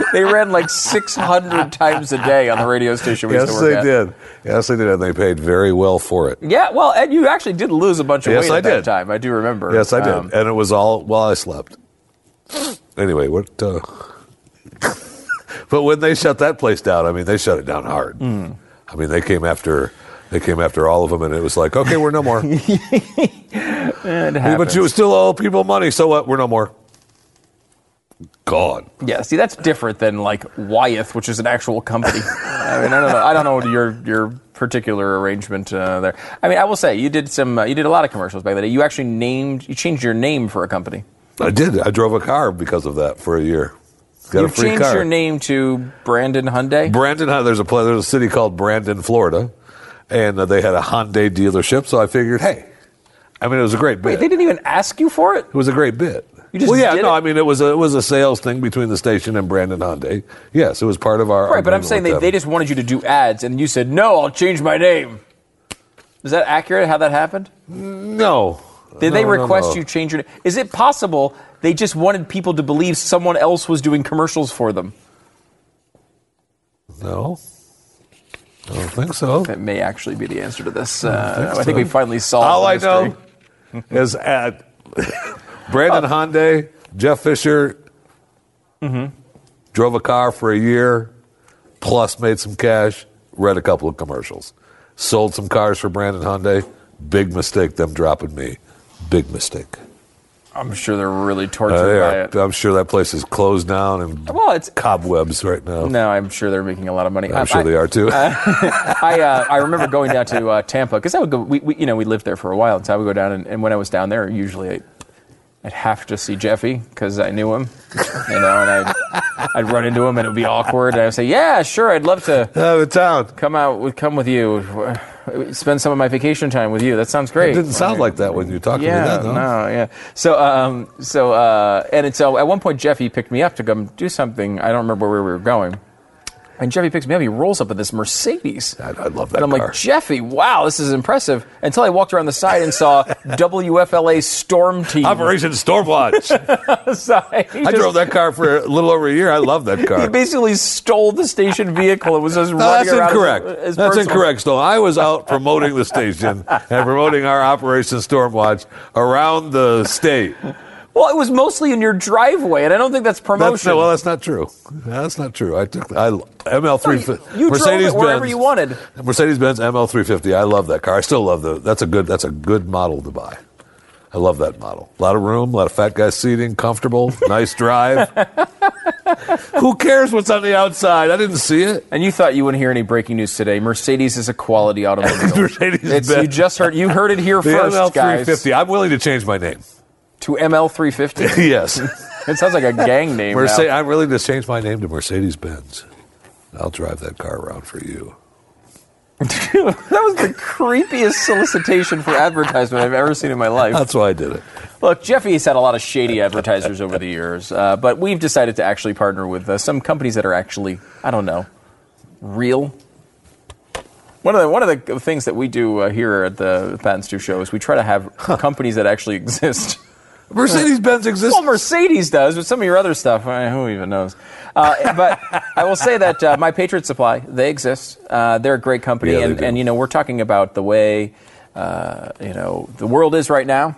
they ran like 600 times a day on the radio station Yes, to work they at. did. Yes, they did, and they paid very well for it. Yeah, well, and you actually did lose a bunch of Yes, weight I at that time. I do remember. Yes, I did, Um, and it was all while I slept. Anyway, what? Uh, but when they shut that place down, I mean, they shut it down hard. Hmm. I mean, they came after they came after all of them, and it was like, okay, we're no more. but you still owe people money, so what? We're no more. Gone. Yeah, see, that's different than like Wyeth, which is an actual company. I mean, I don't know. I don't know your your particular arrangement uh, there. I mean, I will say you did some. Uh, you did a lot of commercials back then. You actually named. You changed your name for a company. I did. I drove a car because of that for a year. Got You've changed car. your name to Brandon Hyundai. Brandon, there's a pla- there's a city called Brandon, Florida, and uh, they had a Hyundai dealership. So I figured, hey, I mean, it was a great bit. Wait, they didn't even ask you for it. It was a great bit. You just well, yeah, no, it? I mean, it was a, it was a sales thing between the station and Brandon Hyundai. Yes, it was part of our. Right, but I'm saying they, them. they just wanted you to do ads, and you said no. I'll change my name. Is that accurate? How that happened? no. Did No, they request no. you change your name? Is it possible they just wanted people to believe someone else was doing commercials for them? No, I don't think so. That may actually be the answer to this. Uh, think I think we finally solved. All I mystery. know is at Brandon Hyundai, Jeff Fisher Mm-hmm. drove a car for a year, plus made some cash, read a couple of commercials, sold some cars for Brandon Hyundai. Big mistake, them dropping me. Big mistake. I'm sure they're really Uh, tortured they by it. I'm sure that place is closed down and Well, it's cobwebs right now. no. I'm sure they're making a lot of money. I'm sure I, they are too. I uh, I remember going down to uh, Tampa because I would go. We, we you know we lived there for a while, and so I would go down. And, and when I was down there, usually I, I'd have to see Jeffy because I knew him, you know, and I'd I'd run into him and it would be awkward. And I'd say, "Yeah, sure, I'd love to Out of town. come out, with come with you, spend some of my vacation time with you. That sounds great." It didn't sound like that when you talked Yeah, to me then, though. no, yeah. So, um, so, uh, and so at one point, Jeffy picked me up to come do something. I don't remember where we were going. And Jeffy picks me up. He rolls up in this Mercedes. I, I love that car. And I'm car. like, Jeffy, wow, this is impressive. Until I walked around the side and saw WFLA Storm Team. Operation Stormwatch. side. He I just- drove that car for a little over a year. I love that car. He basically stole the station vehicle. It was just No, running that's around as- incorrect. as that's personal. incorrect, Stone. I was out promoting the station and promoting our Operation Stormwatch around the state. Well, it was mostly in your driveway, and I don't think that's promotion. That's, well, that's not true. That's not true. I took I ML three you, you drove it wherever you wanted. Mercedes Benz ML three fifty. I love that car. I still love the. That's a good. That's a good model to buy. I love that model. A lot of room, a lot of fat guy seating, comfortable, nice drive. Who cares what's on the outside? I didn't see it. And you thought you wouldn't hear any breaking news today. Mercedes is a quality automobile. Mercedes It's, Benz. you just heard you heard it here The first, ML guys. 350. I'm willing to change my name. To ML 350. yes. it sounds like a gang name. Merce- now. I'm willing to change my name to Mercedes Benz. I'll drive that car around for you. that was the creepiest solicitation for advertisement I've ever seen in my life. That's why I did it. Look, Jeffy's had a lot of shady advertisers over the years, uh, but we've decided to actually partner with uh, some companies that are actually, I don't know, real. One of the one of the things that we do uh, here at the Pat and Stu show is we try to have companies that actually exist. Mercedes Benz exists. Well, Mercedes does, but some of your other stuff, who even knows? Uh, but I will say that uh, My Patriot Supply, they exist. Uh, they're a great company, Yeah, and, and you know we're talking about the way uh, you know the world is right now.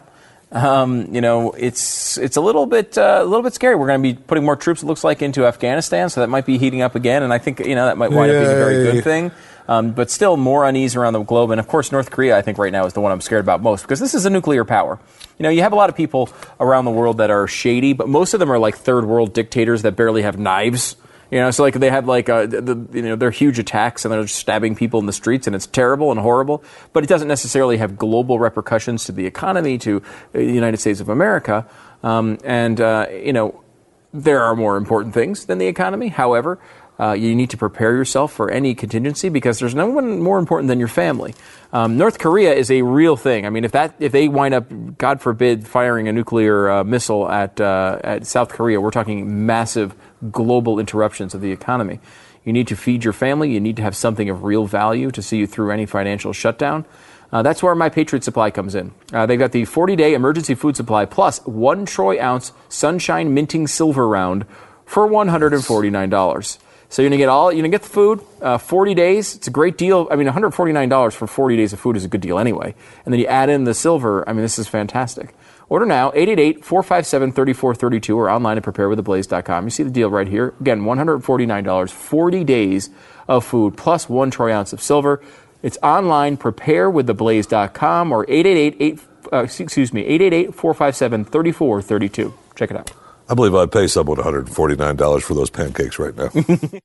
Um, you know, it's it's a little bit uh, a little bit scary. We're going to be putting more troops, it looks like, into Afghanistan, so that might be heating up again, and I think you know that might wind up being a very Yay. good thing. Um, but still, more unease around the globe, and of course, North Korea. I think right now is the one I'm scared about most because this is a nuclear power. You know, you have a lot of people around the world that are shady, but most of them are like third world dictators that barely have knives. You know, so like they have like uh, the, you know they're huge attacks and they're just stabbing people in the streets and it's terrible and horrible. But it doesn't necessarily have global repercussions to the economy to uh, the United States of America. Um, and uh, you know, there are more important things than the economy. However, uh, you need to prepare yourself for any contingency because there's no one more important than your family. Um, North Korea is a real thing. I mean, if that if they wind up, God forbid, firing a nuclear uh, missile at uh, at South Korea, we're talking massive global interruptions of the economy. You need to feed your family. You need to have something of real value to see you through any financial shutdown. Uh, that's where my Patriot Supply comes in. Uh, they've got the 40 day emergency food supply plus one troy ounce sunshine minting silver round for $149. So you're gonna get all you're gonna get the food, uh, 40 days. It's a great deal. I mean, 149 dollars for 40 days of food is a good deal anyway. And then you add in the silver. I mean, this is fantastic. Order now 888-457-3432 or online at preparewiththeblaze.com. You see the deal right here. Again, 149 dollars, 40 days of food plus one troy ounce of silver. It's online, preparewiththeblaze.com or 888 uh, excuse me, 888-457-3432. Check it out. I believe I'd pay someone $149 for those pancakes right now.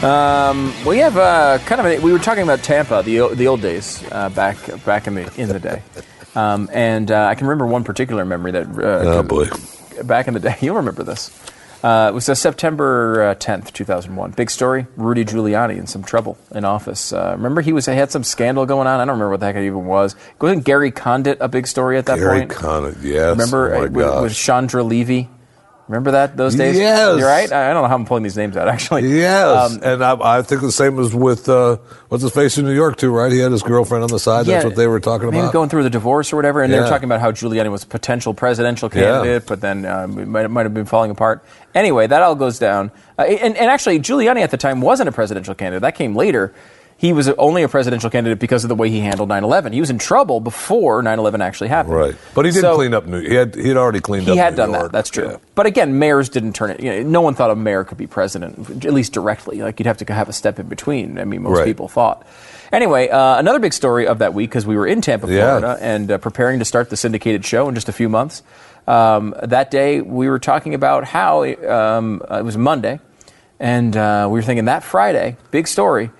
Um, we have uh, kind of a, we were talking about Tampa, the the old days uh, back back in the in the day, um, and uh, I can remember one particular memory that uh, oh, boy. back in the day. You'll remember this. Uh, it was uh, September uh, 10th, 2001. Big story. Rudy Giuliani in some trouble in office. Uh, remember he was he had some scandal going on. I don't remember what the heck it even was. Wasn't Gary Condit a big story at that Gary point? Gary Condit, yes. Remember oh uh, with, with Chandra Levy? Remember that those days? Yes. You're right. I don't know how I'm pulling these names out actually. Yes, Um, and I, I think the same was with uh, what's his face in New York too, right? He had his girlfriend on the side. That's what they were talking maybe about. going through the divorce or whatever, and they were talking about how Giuliani was a potential presidential Yeah. candidate, but then um, it might, might have been falling apart. Anyway, that all goes down. Uh, and, and actually, Giuliani at the time wasn't a presidential candidate. That came later. He was only a presidential candidate because of the way he handled 9/11. He was in trouble before 9/11 actually happened. right, but he did So- clean up New. He had he had already cleaned up. he had New done York. that. That's true. Yeah. But again, mayors didn't turn it. You know, no one thought a mayor could be president, at least directly. Like you'd have to have a step in between. I mean, most Right. people thought. Anyway, uh, another big story of that week because we were in Tampa, Yeah. Florida, and uh, preparing to start the syndicated show in just a few months. Um, that day, we were talking about how um, it was Monday, and uh, we were thinking that Friday, big story.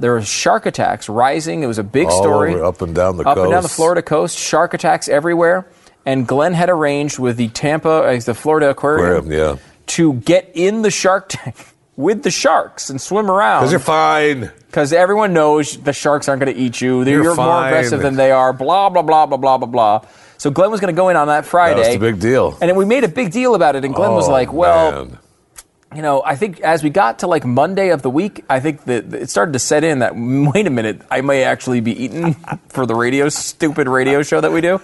There were shark attacks rising. It was a big All story over, up and down the up and down the. Florida coast. Shark attacks everywhere. And Glenn had arranged with the Tampa, uh, the Florida Aquarium, Aquarium, yeah. to get in the shark tank with the sharks and swim around. Because you're fine. Because everyone knows the sharks aren't going to eat you. You're you're more aggressive than they are. Blah blah blah blah blah blah blah. So Glenn was going to go in on that Friday. That was the big deal. And we made a big deal about it. And Glenn was Oh, like, "Well, man. You know, I think as we got to like Monday of the week, I think that it started to set in that wait a minute, I may actually be eaten for the radio stupid radio show that we do.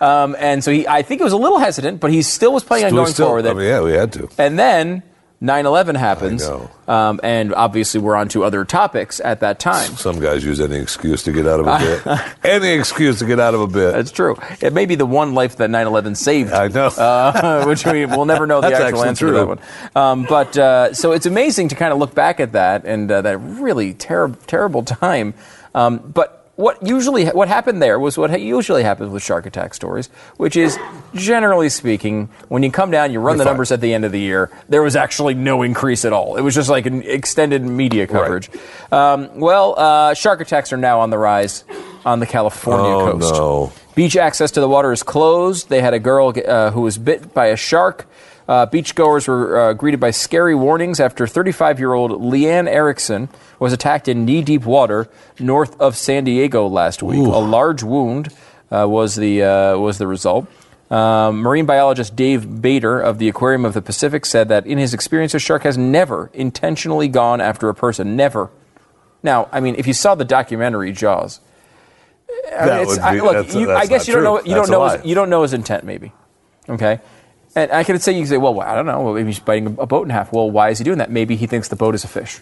Um, and so he, I think he was a little hesitant, but he still was planning on going still- forward. I with it. mean, yeah, we had to. And then 9/11 happens. Um, and obviously we're on to other topics at that time. Some guys use any excuse to get out of a bit. any excuse to get out of a bit. That's true. It may be the one life that 9/11 saved. I know. uh, which we will never know the actual answer to that one. Um, but uh, so it's amazing to kind of look back at that and uh, that really terrible, terrible time. Um, but what usually what happened there was what usually happens with shark attack stories, which is generally speaking, when you come down, you run the numbers at the end of the year. There was actually no increase at all. It was just like an extended media coverage. Um, well, uh, shark attacks are now on the rise on the California Oh, coast. no. Beach access to the water is closed. They had a girl uh, who was bit by a shark. Uh, beachgoers were uh, greeted by scary warnings after 35 year old Leanne Erickson was attacked in knee deep water north of San Diego last week. A large wound uh, was, the, uh, was the result. Um, marine biologist Dave Bader of the Aquarium of the Pacific said that in his experience, a shark has never intentionally gone after a person. Never. Now, I mean, if you saw the documentary Jaws, I mean, That would I, be- look, that's- you, I guess you don't true. know. You That's don't know. His, you don't know his intent, maybe. Okay, and I could say you could say, well, I don't know. Maybe he's biting a boat in half. Well, why is he doing that? Maybe he thinks the boat is a fish.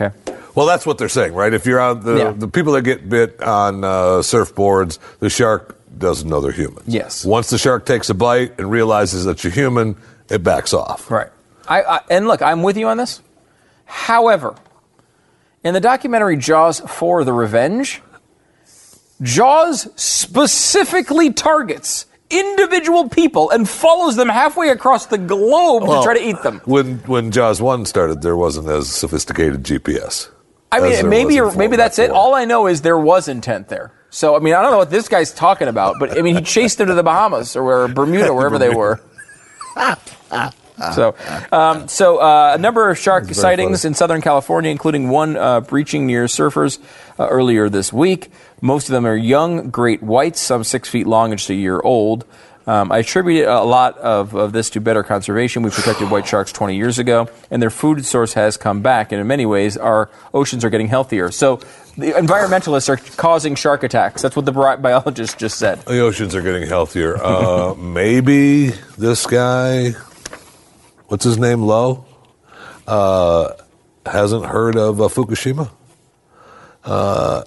Okay. Well, that's what they're saying, right? If you're on the Yeah. the people that get bit on uh, surfboards, the shark doesn't know they're human. Yes. Once the shark takes a bite and realizes that you're human, it backs off. Right. I, I and look, I'm with you on this. However, in the documentary Jaws for the Revenge, Jaws specifically targets individual people and follows them halfway across the globe to try to eat them. When when Jaws one started, there wasn't as sophisticated GPS. I mean, maybe maybe that's it. All I know is there was intent there. So I mean, I don't know what this guy's talking about, but I mean, he chased them to the Bahamas or where, Bermuda, wherever they were. So, um, so uh, a number of shark sightings funny. in Southern California, including one uh, breaching near surfers uh, earlier this week. Most of them are young great whites, some six feet long and just a year old. Um, I attribute a lot of, of this to better conservation. We protected white sharks 20 years ago, and their food source has come back. And in many ways, our oceans are getting healthier. So the environmentalists are causing shark attacks. That's what the bi- biologist just said. The oceans are getting healthier. Uh, maybe this guy, what's his name, Lowe, uh, hasn't heard of uh, Fukushima.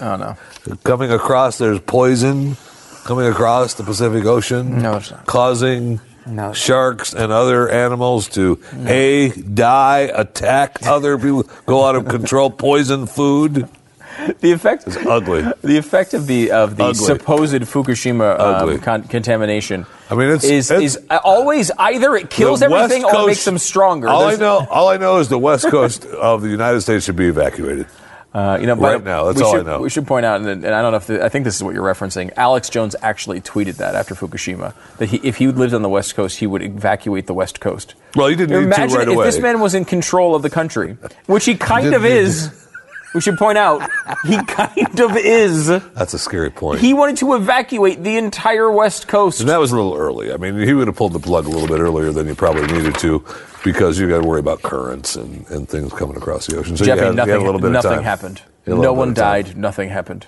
Oh no. Coming across, there's poison coming across the Pacific Ocean, No, there's not. causing No. sharks and other animals to a die, attack other people, go out of control, poison food. The effect It's ugly. The effect of the of the Ugly. supposed Fukushima um, con- contamination. I mean, it's- is it's- is always either it kills everything or it makes them stronger. All I know, all I know is the west coast of the United States should be evacuated. Uh, you know, Right now, that's all I should, know. We should point out, and, and I don't know if the, I think this is what you're referencing. Alex Jones actually tweeted that after Fukushima that he, if he lived on the West Coast, he would evacuate the West Coast. Well, he didn't need to Imagine right if away. this man was in control of the country, which he kind didn't of is. We should point out he kind of is. That's a scary point. He wanted to evacuate the entire West Coast. and that was a little early. I mean, he would have pulled the plug a little bit earlier than you probably needed to, because you got to worry about currents and, and things coming across the ocean. So Jeffy, you had, you nothing, had a little bit nothing of time. happened. You No one died. Nothing happened.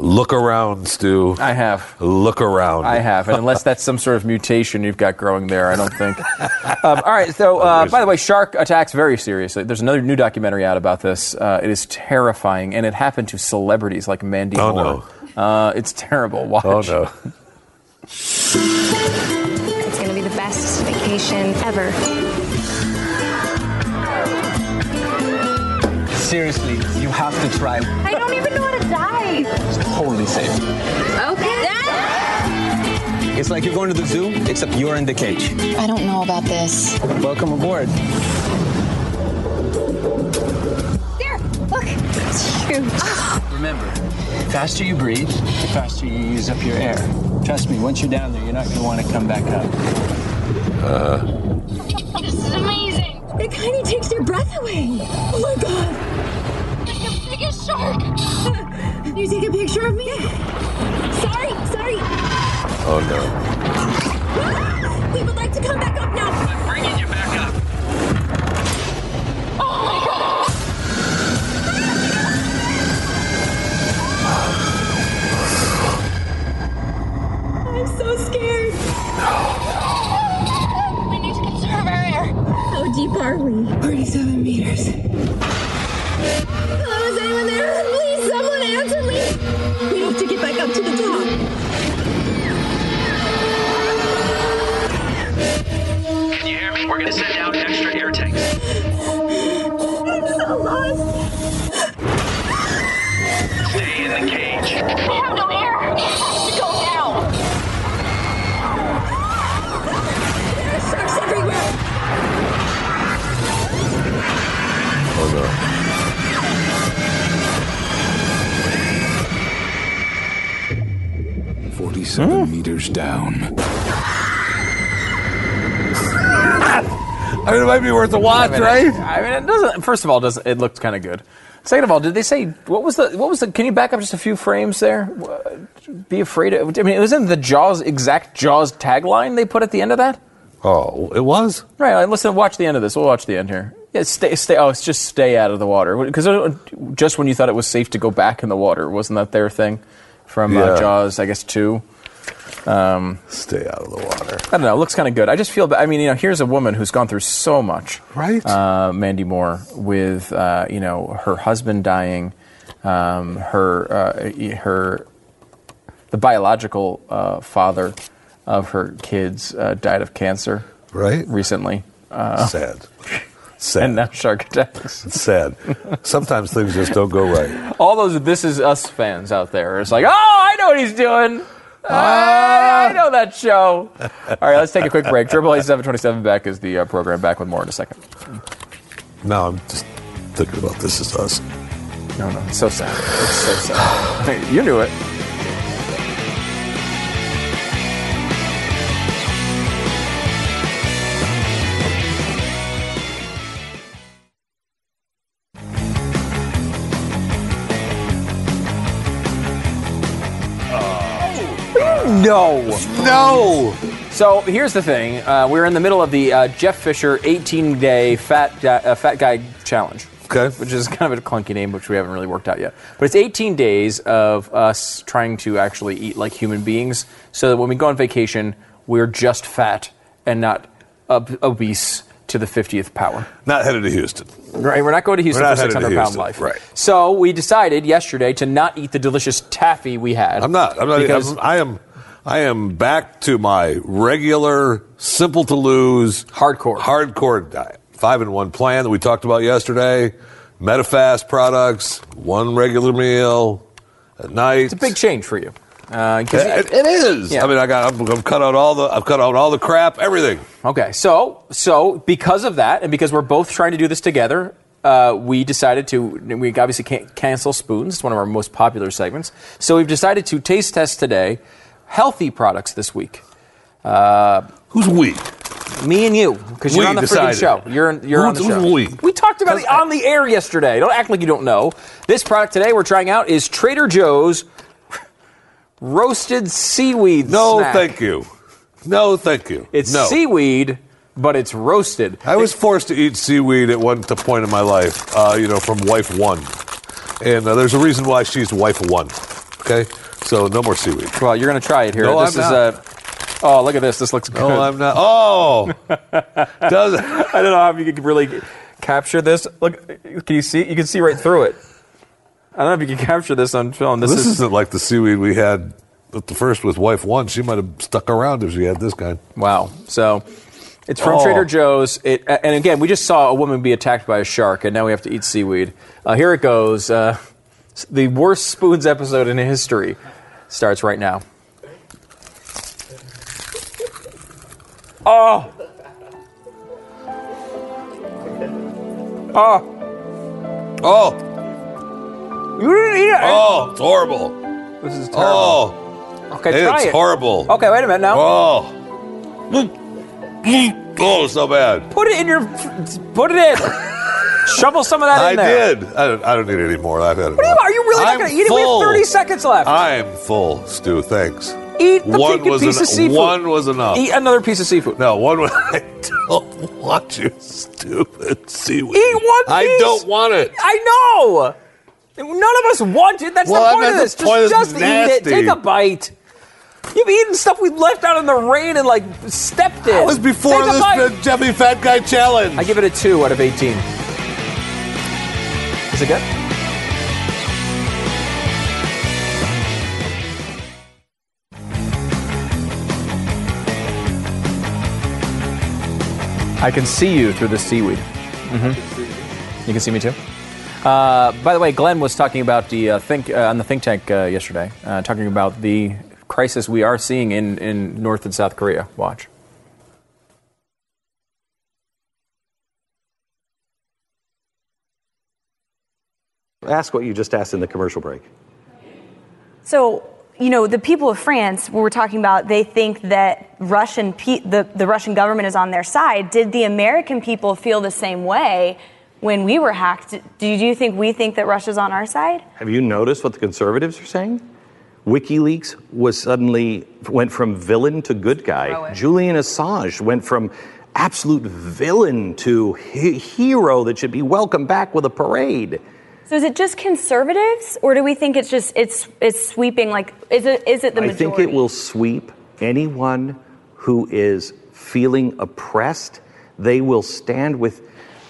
Look around, Stu. I have. Look around. I have. And unless that's some sort of mutation you've got growing there, I don't think. um, all right. So, uh, by the way, shark attacks very seriously. There's another new documentary out about this. Uh, it is terrifying, and it happened to celebrities like Mandy Oh, Moore. Uh, it's terrible. Watch. Oh no. It's gonna be the best vacation ever. Seriously, you have to try. I don't even know how to dive. It's totally safe. Okay. Dad? It's like you're going to the zoo, except you're in the cage. I don't know about this. Welcome aboard. There, look. It's huge. Remember, the faster you breathe, the faster you use up your air. Trust me, once you're down there, you're not going to want to come back up. Uh. This is amazing. It kind of takes your breath away. Oh my god. Like the biggest shark. You take a picture of me? Sorry, sorry. Oh no. We would like to come back up now. I'm bringing you back up. Oh my god. Ah, I'm so scared. We need to conserve our air. How deep are we? 47 meters. Anyone there? Please, someone answer me. We have to get back up to the top. Can you hear me? We're gonna send out extra air tanks. I'm so lost. Stay in the cage. Forty-seven meters down. I mean, it might be worth a watch, I mean, right? I mean, it doesn't. First of all, it doesn't it looked kind of good. Second of all, did they say what was the what was the? Can you back up just a few frames there? Be afraid of. I mean, it was in the Jaws exact Jaws tagline they put at the end of that. Oh, it was. Right. Listen, watch the end of this. We'll watch the end here. Yeah, stay, stay. Oh, it's just stay out of the water. Because just when you thought it was safe to go back in the water, wasn't that their thing from uh, Jaws? I guess two. Stay out of the water. I don't know. It looks kind of good. I just feel. I mean, you know, here's a woman who's gone through so much. Right. Uh, Mandy Moore with uh, you know her husband dying, um, her uh, her the biological uh, father of her kids uh, died of cancer Right. recently, Sad. Sad. and now shark attacks. It's sad. Sometimes things just don't go right. All those "This Is Us" fans out there, it's like, oh, I know what he's doing. I, I know that show. All right, let's take a quick break. Triple A seven twenty seven Beck is the uh, program. Back with more in a second. No, I'm just thinking about this is us. No, no, it's so sad. It's so sad. you knew it. No. No. So here's the thing: uh, we're in the middle of the uh, Jeff Fisher 18-day fat uh, fat guy challenge. Okay. Which is kind of a clunky name, which we haven't really worked out yet. But it's 18 days of us trying to actually eat like human beings, so that when we go on vacation, we're just fat and not ob- obese to the 50th power. Not headed to Houston. Right, we're not going to Houston for not headed 600 pound Houston, life. right. So we decided yesterday to not eat the delicious taffy we had. I'm not. I'm not. Because I'm, I am. I am back to my regular, simple to lose, Hardcore. hardcore diet. Five in one plan that we talked about yesterday. Medifast products, one regular meal at night. it's a big change for you. Uh, you- It, it is. Yeah. I mean, I got. I've, I've cut out all the. I've cut out all the crap. Everything. Okay, so so because of that, and because we're both trying to do this together, uh, we decided to. We obviously can't cancel spoons. It's one of our most popular segments. So we've decided to taste test today healthy products this week. Uh, Who's we? me and you, because you're on the decided. freaking show. You're you're on the Who's- show. who's we? We talked about it on the air yesterday. Don't act like you don't know. This product today we're trying out is Trader Joe's roasted seaweed. No, snack. thank you. No, thank you. It's no. seaweed, but it's roasted. I was forced to eat seaweed at one t- point in my life, uh, you know, from wife one. And uh, there's a reason why she's wife one. Okay? So no more seaweed. Well, you're going to try it here. No, this I'm is not. Uh, oh, look at this. This looks good. Oh, I'm not. Oh! Does I don't know how you can really capture this. Look, can you see? You can see right through it. I don't know if you can capture this on film. This, This is isn't like the seaweed we had at the first with wife one. She might have stuck around if she had this kind. wow. So it's from Oh. Trader Joe's. It, and again, we just saw a woman be attacked by a shark, and now we have to eat seaweed. Uh, here it goes. Uh, the worst spoons episode in history starts right now. Oh. Oh. Oh! You didn't eat it. Oh! It's horrible. This is terrible. Oh! okay, try It's it. horrible. Okay, wait a minute now. Oh! Oh, so bad. Put it in your. Put it in. Shovel some of that I in there. did. I didn't I don't need any more. I've had it. What are you, are you really not I'm going to eat it? We have 30 seconds left. I'm full, Stu. Thanks. eat the one piece of seafood. One was enough. Eat another piece of seafood. No, one was. I don't want your stupid seaweed. Eat one piece. I don't want it. I know. None of us want it. That's Well, the point of this. point. Just, just eat it. Take a bite. You've eaten stuff we left out in the rain and like stepped in. That was before Take this Jeffy Fat Guy challenge. I give it a two out of 18. Good? I can see you through the seaweed. Mm-hmm. You can see me too. Uh, by the way, Glenn was talking about the uh, think uh, on the think tank uh, yesterday, uh, talking about the crisis we are seeing in, in North and South Korea. Watch. Ask what you just asked in the commercial break. So, you know, the people of France, we were talking about, they think that Russian pe- the, the Russian government is on their side. Did the American people feel the same way when we were hacked? Do you think we think that Russia's on our side? Have you noticed what the conservatives are saying? WikiLeaks was suddenly went from villain to good guy. Julian Assange went from absolute villain to he- hero that should be welcomed back with a parade. So is it just conservatives, or do we think it's just it's it's sweeping? Like, is it is it the majority? I think it will sweep anyone who is feeling oppressed. They will stand with,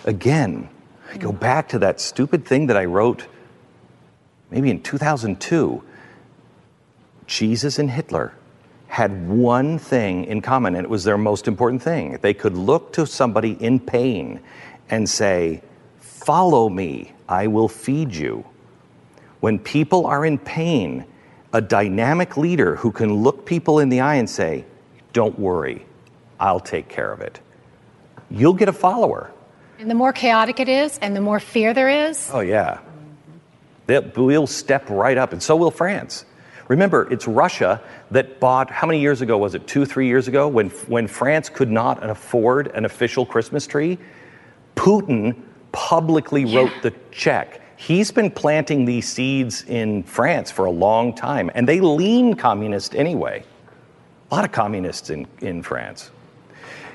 again, I go back to that stupid thing that I wrote maybe in 2002. Jesus and Hitler had one thing in common, and it was their most important thing. They could look to somebody in pain and say, Follow me, I will feed you. When people are in pain, a dynamic leader who can look people in the eye and say, Don't worry, I'll take care of it, you'll get a follower. And the more chaotic it is and the more fear there is, Oh, yeah. They'll, we'll step right up, and so will France. Remember, it's Russia that bought, how many years ago was it? Two, three years ago, when, when France could not afford an official Christmas tree? Putin publicly wrote the check. He's been planting these seeds in France for a long time, and they lean communist anyway. A lot of communists in, in France.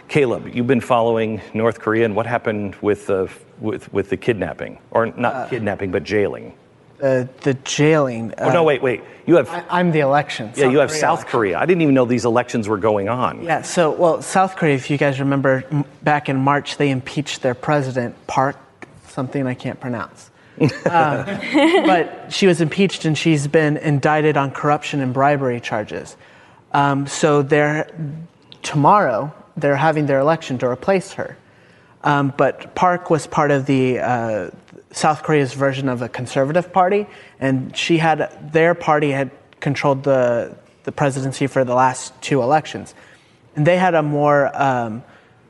Caleb, you've been following North Korea and what happened with the, with, with the kidnapping? Or not kidnapping, but jailing? Uh, the jailing. oh, no, wait, wait. You have. I, am the election. yeah, you have Korea South election. Korea. I didn't even know these elections were going on. Yeah, so, well, South Korea, if you guys remember, m- back in March, they impeached their president, Park, something I can't pronounce. Uh, but she was impeached and she's been indicted on corruption and bribery charges. Um, so they're, tomorrow, they're having their election to replace her. Um, but Park was part of the uh, South Korea's version of a conservative party, and she had their party had controlled the the presidency for the last two elections, and they had a more um,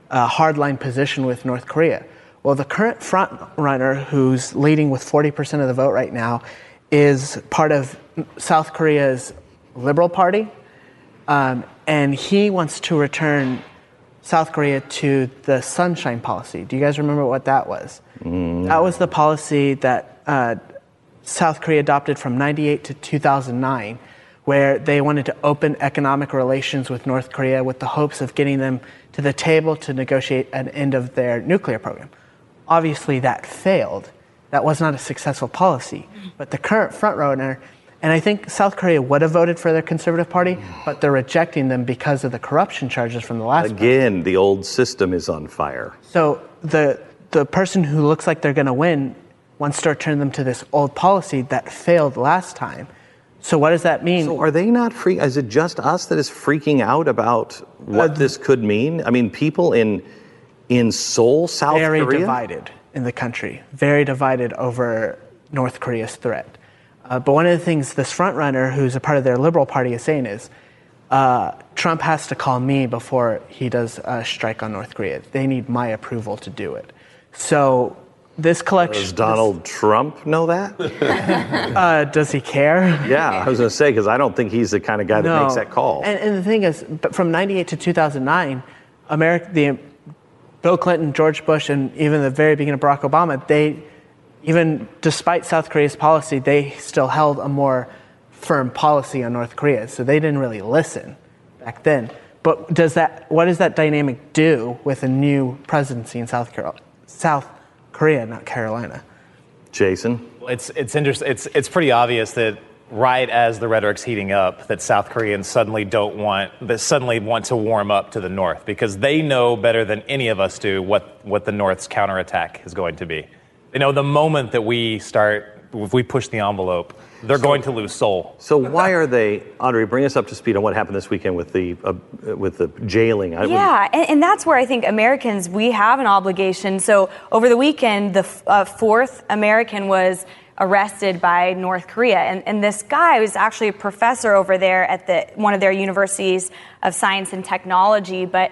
hardline position with North Korea. Well, the current front runner, who's leading with 40% of the vote right now, is part of South Korea's Liberal Party, um, and he wants to return South Korea to the Sunshine Policy. Do you guys remember what that was? That was the policy that uh, South Korea adopted from 98 to 2009, where they wanted to open economic relations with North Korea with the hopes of getting them to the table to negotiate an end of their nuclear program. Obviously, that failed. That was not a successful policy. But the current frontrunner, and I think South Korea would have voted for their conservative party, but they're rejecting them because of the corruption charges from the last Again, the old system is on fire. so the the person who looks like they're going to win wants to return them to this old policy that failed last time. So what does that mean? So are they not free? Is it just us that is freaking out about what Uh, this could mean? I mean, people in in Seoul, South very Korea. Very divided in the country, very divided over North Korea's threat. Uh, but one of the things this frontrunner, who's a part of their liberal party, is saying is uh, Trump has to call me before he does a strike on North Korea. They need my approval to do it. So this collection. Does Donald Trump know that? uh, does he care? yeah, I was going to say because I don't think he's the kind of guy that No. makes that call. And, and the thing is, but from 98 to 2009, America, the, Bill Clinton, George Bush, and even the very beginning of Barack Obama, they, even despite South Korea's policy, they still held a more firm policy on North Korea. So they didn't really listen back then. But does that, what does that dynamic do with a new presidency in South, Carol, South Korea, not Carolina? Jason? It's it's interesting. It's it's pretty obvious that right as the rhetoric's heating up, that South Koreans suddenly don't want that suddenly want to warm up to the North because they know better than any of us do what what the North's counterattack is going to be. They know the moment that we start, if we push the envelope, they're going to lose Seoul. So why are they, Audrey? Bring us up to speed on what happened this weekend with the uh, with the jailing. I Yeah, and, and that's where I think Americans we have an obligation. So over the weekend, the f- uh, fourth American was arrested by North Korea, and, and this guy was actually a professor over there at the one of their universities of science and technology, but.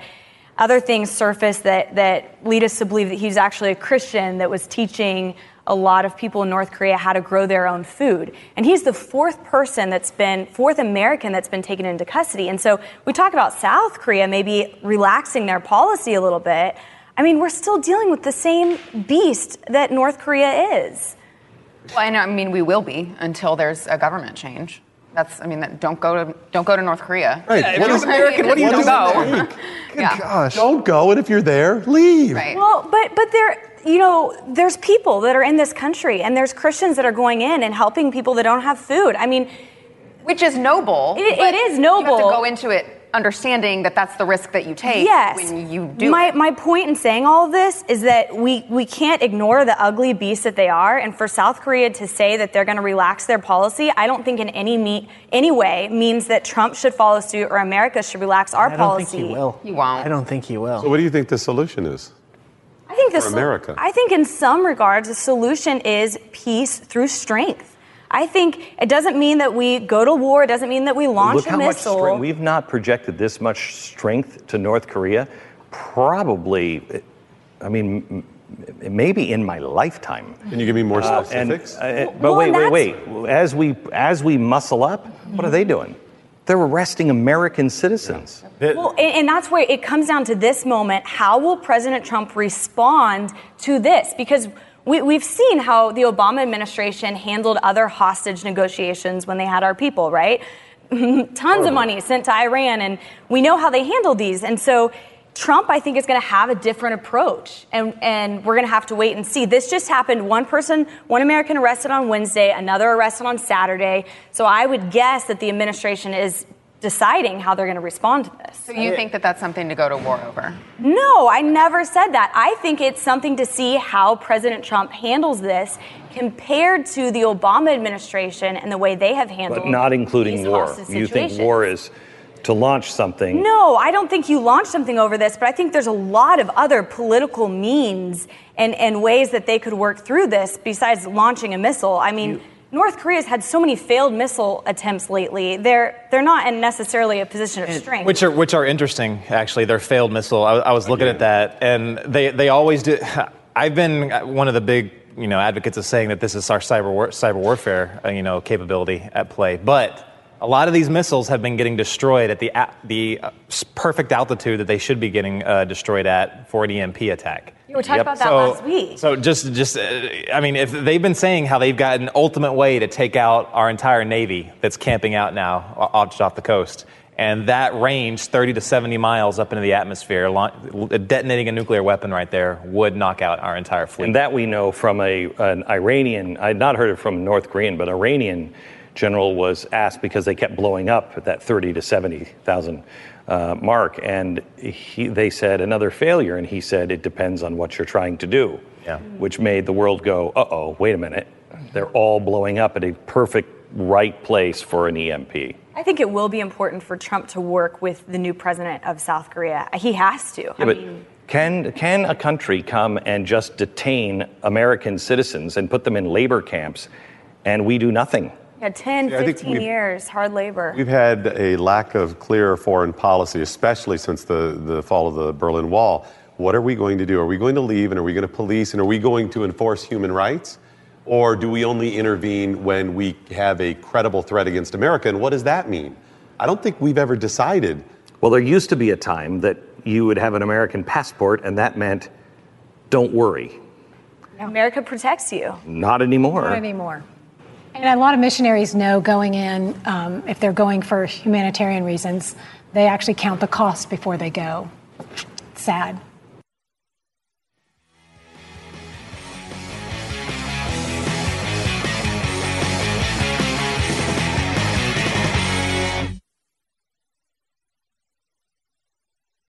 Other things surfaced that, that lead us to believe that he's actually a Christian that was teaching a lot of people in North Korea how to grow their own food. And he's the fourth person that's been, fourth American that's been taken into custody. And so we talk about South Korea maybe relaxing their policy a little bit. I mean, we're still dealing with the same beast that North Korea is. Well, and I mean, we will be until there's a government change. That's, I mean, that, don't go to don't go to North Korea. Right. If What American, what do you don't go. with yeah. Gosh. Don't go, and if you're there, leave. Right. Well, but but there, you know, there's people that are in this country, and there's Christians that are going in and helping people that don't have food. I mean, which is noble. It, but it is You have noble. to go into it understanding that that's the risk that you take yes. when you do my, it. My point in saying all of this is that we, we can't ignore the ugly beasts that they are. And for South Korea to say that they're going to relax their policy, I don't think in any, me, any way means that Trump should follow suit or America should relax our I don't policy. think he will. He won't. I don't think he will. So, what do you think the solution is? I think the America. I think in some regards the solution is peace through strength. I think it doesn't mean that we go to war. It doesn't mean that we launch Look a how much missile. strength we've not projected this much strength to North Korea. Probably, I mean, maybe in my lifetime. Can you give me more Uh, specifics? and, uh, but Well, wait, wait, wait. As we as we muscle up, what are they doing? They're arresting American citizens. Well, and, and that's where it comes down to this moment. How will President Trump respond to this? Because we, we've seen how the Obama administration handled other hostage negotiations when they had our people, right? tons of money sent to Iran, and we know how they handle these. And so Trump, I think, is going to have a different approach, and, and we're going to have to wait and see. This just happened. One person, one American arrested on Wednesday, another arrested on Saturday. So I would guess that the administration is deciding how they're going to respond to this. So you think that that's something to go to war over? No, I never said that. I think it's something to see how President Trump handles this compared to the Obama administration and the way they have handled But not including war. You think war is to launch something. No, I don't think you launch something over this, but I think there's a lot of other political means and, and ways that they could work through this besides launching a missile. I mean, North Korea's had so many failed missile attempts lately. They're they're not in necessarily a position of strength. Which are which are interesting, actually. Their failed missile. I, I was looking at that, and they they always do. I've been one of the big you know advocates of saying that this is our cyber war, cyber warfare uh, you know capability at play, but. A lot of these missiles have been getting destroyed at the the uh, perfect altitude that they should be getting uh, destroyed at for an EMP attack. You were talking about that So- last week. So just, just, uh, I mean, if they've been saying how they've got an ultimate way to take out our entire navy that's camping out now off, off the coast, and that range, 30 to 70 miles up into the atmosphere, laun- detonating a nuclear weapon right there would knock out our entire fleet. And that we know from a, an Iranian, I had not heard it from North Korean, but Iranian general was asked because they kept blowing up at that 30 to 70,000 uh, mark. And he, they said another failure. And he said, it depends on what you're trying to do. Yeah. Which made the world go, uh oh, wait a minute. They're all blowing up at a perfect right place for an EMP. I think it will be important for Trump to work with the new president of South Korea. He has to. I but mean, can can a country come and just detain American citizens and put them in labor camps, and we do nothing? Yeah, 10, Yeah, I 15 years, hard labor. We've had a lack of clear foreign policy, especially since the, the fall of the Berlin Wall. What are we going to do? Are we going to leave and are we going to police and are we going to enforce human rights? Or do we only intervene when we have a credible threat against America? And what does that mean? I don't think we've ever decided. Well, there used to be a time that you would have an American passport, and that meant don't worry. America protects you. Not anymore. Not anymore. And a lot of missionaries know going in, um, if they're going for humanitarian reasons, they actually count the cost before they go. Sad.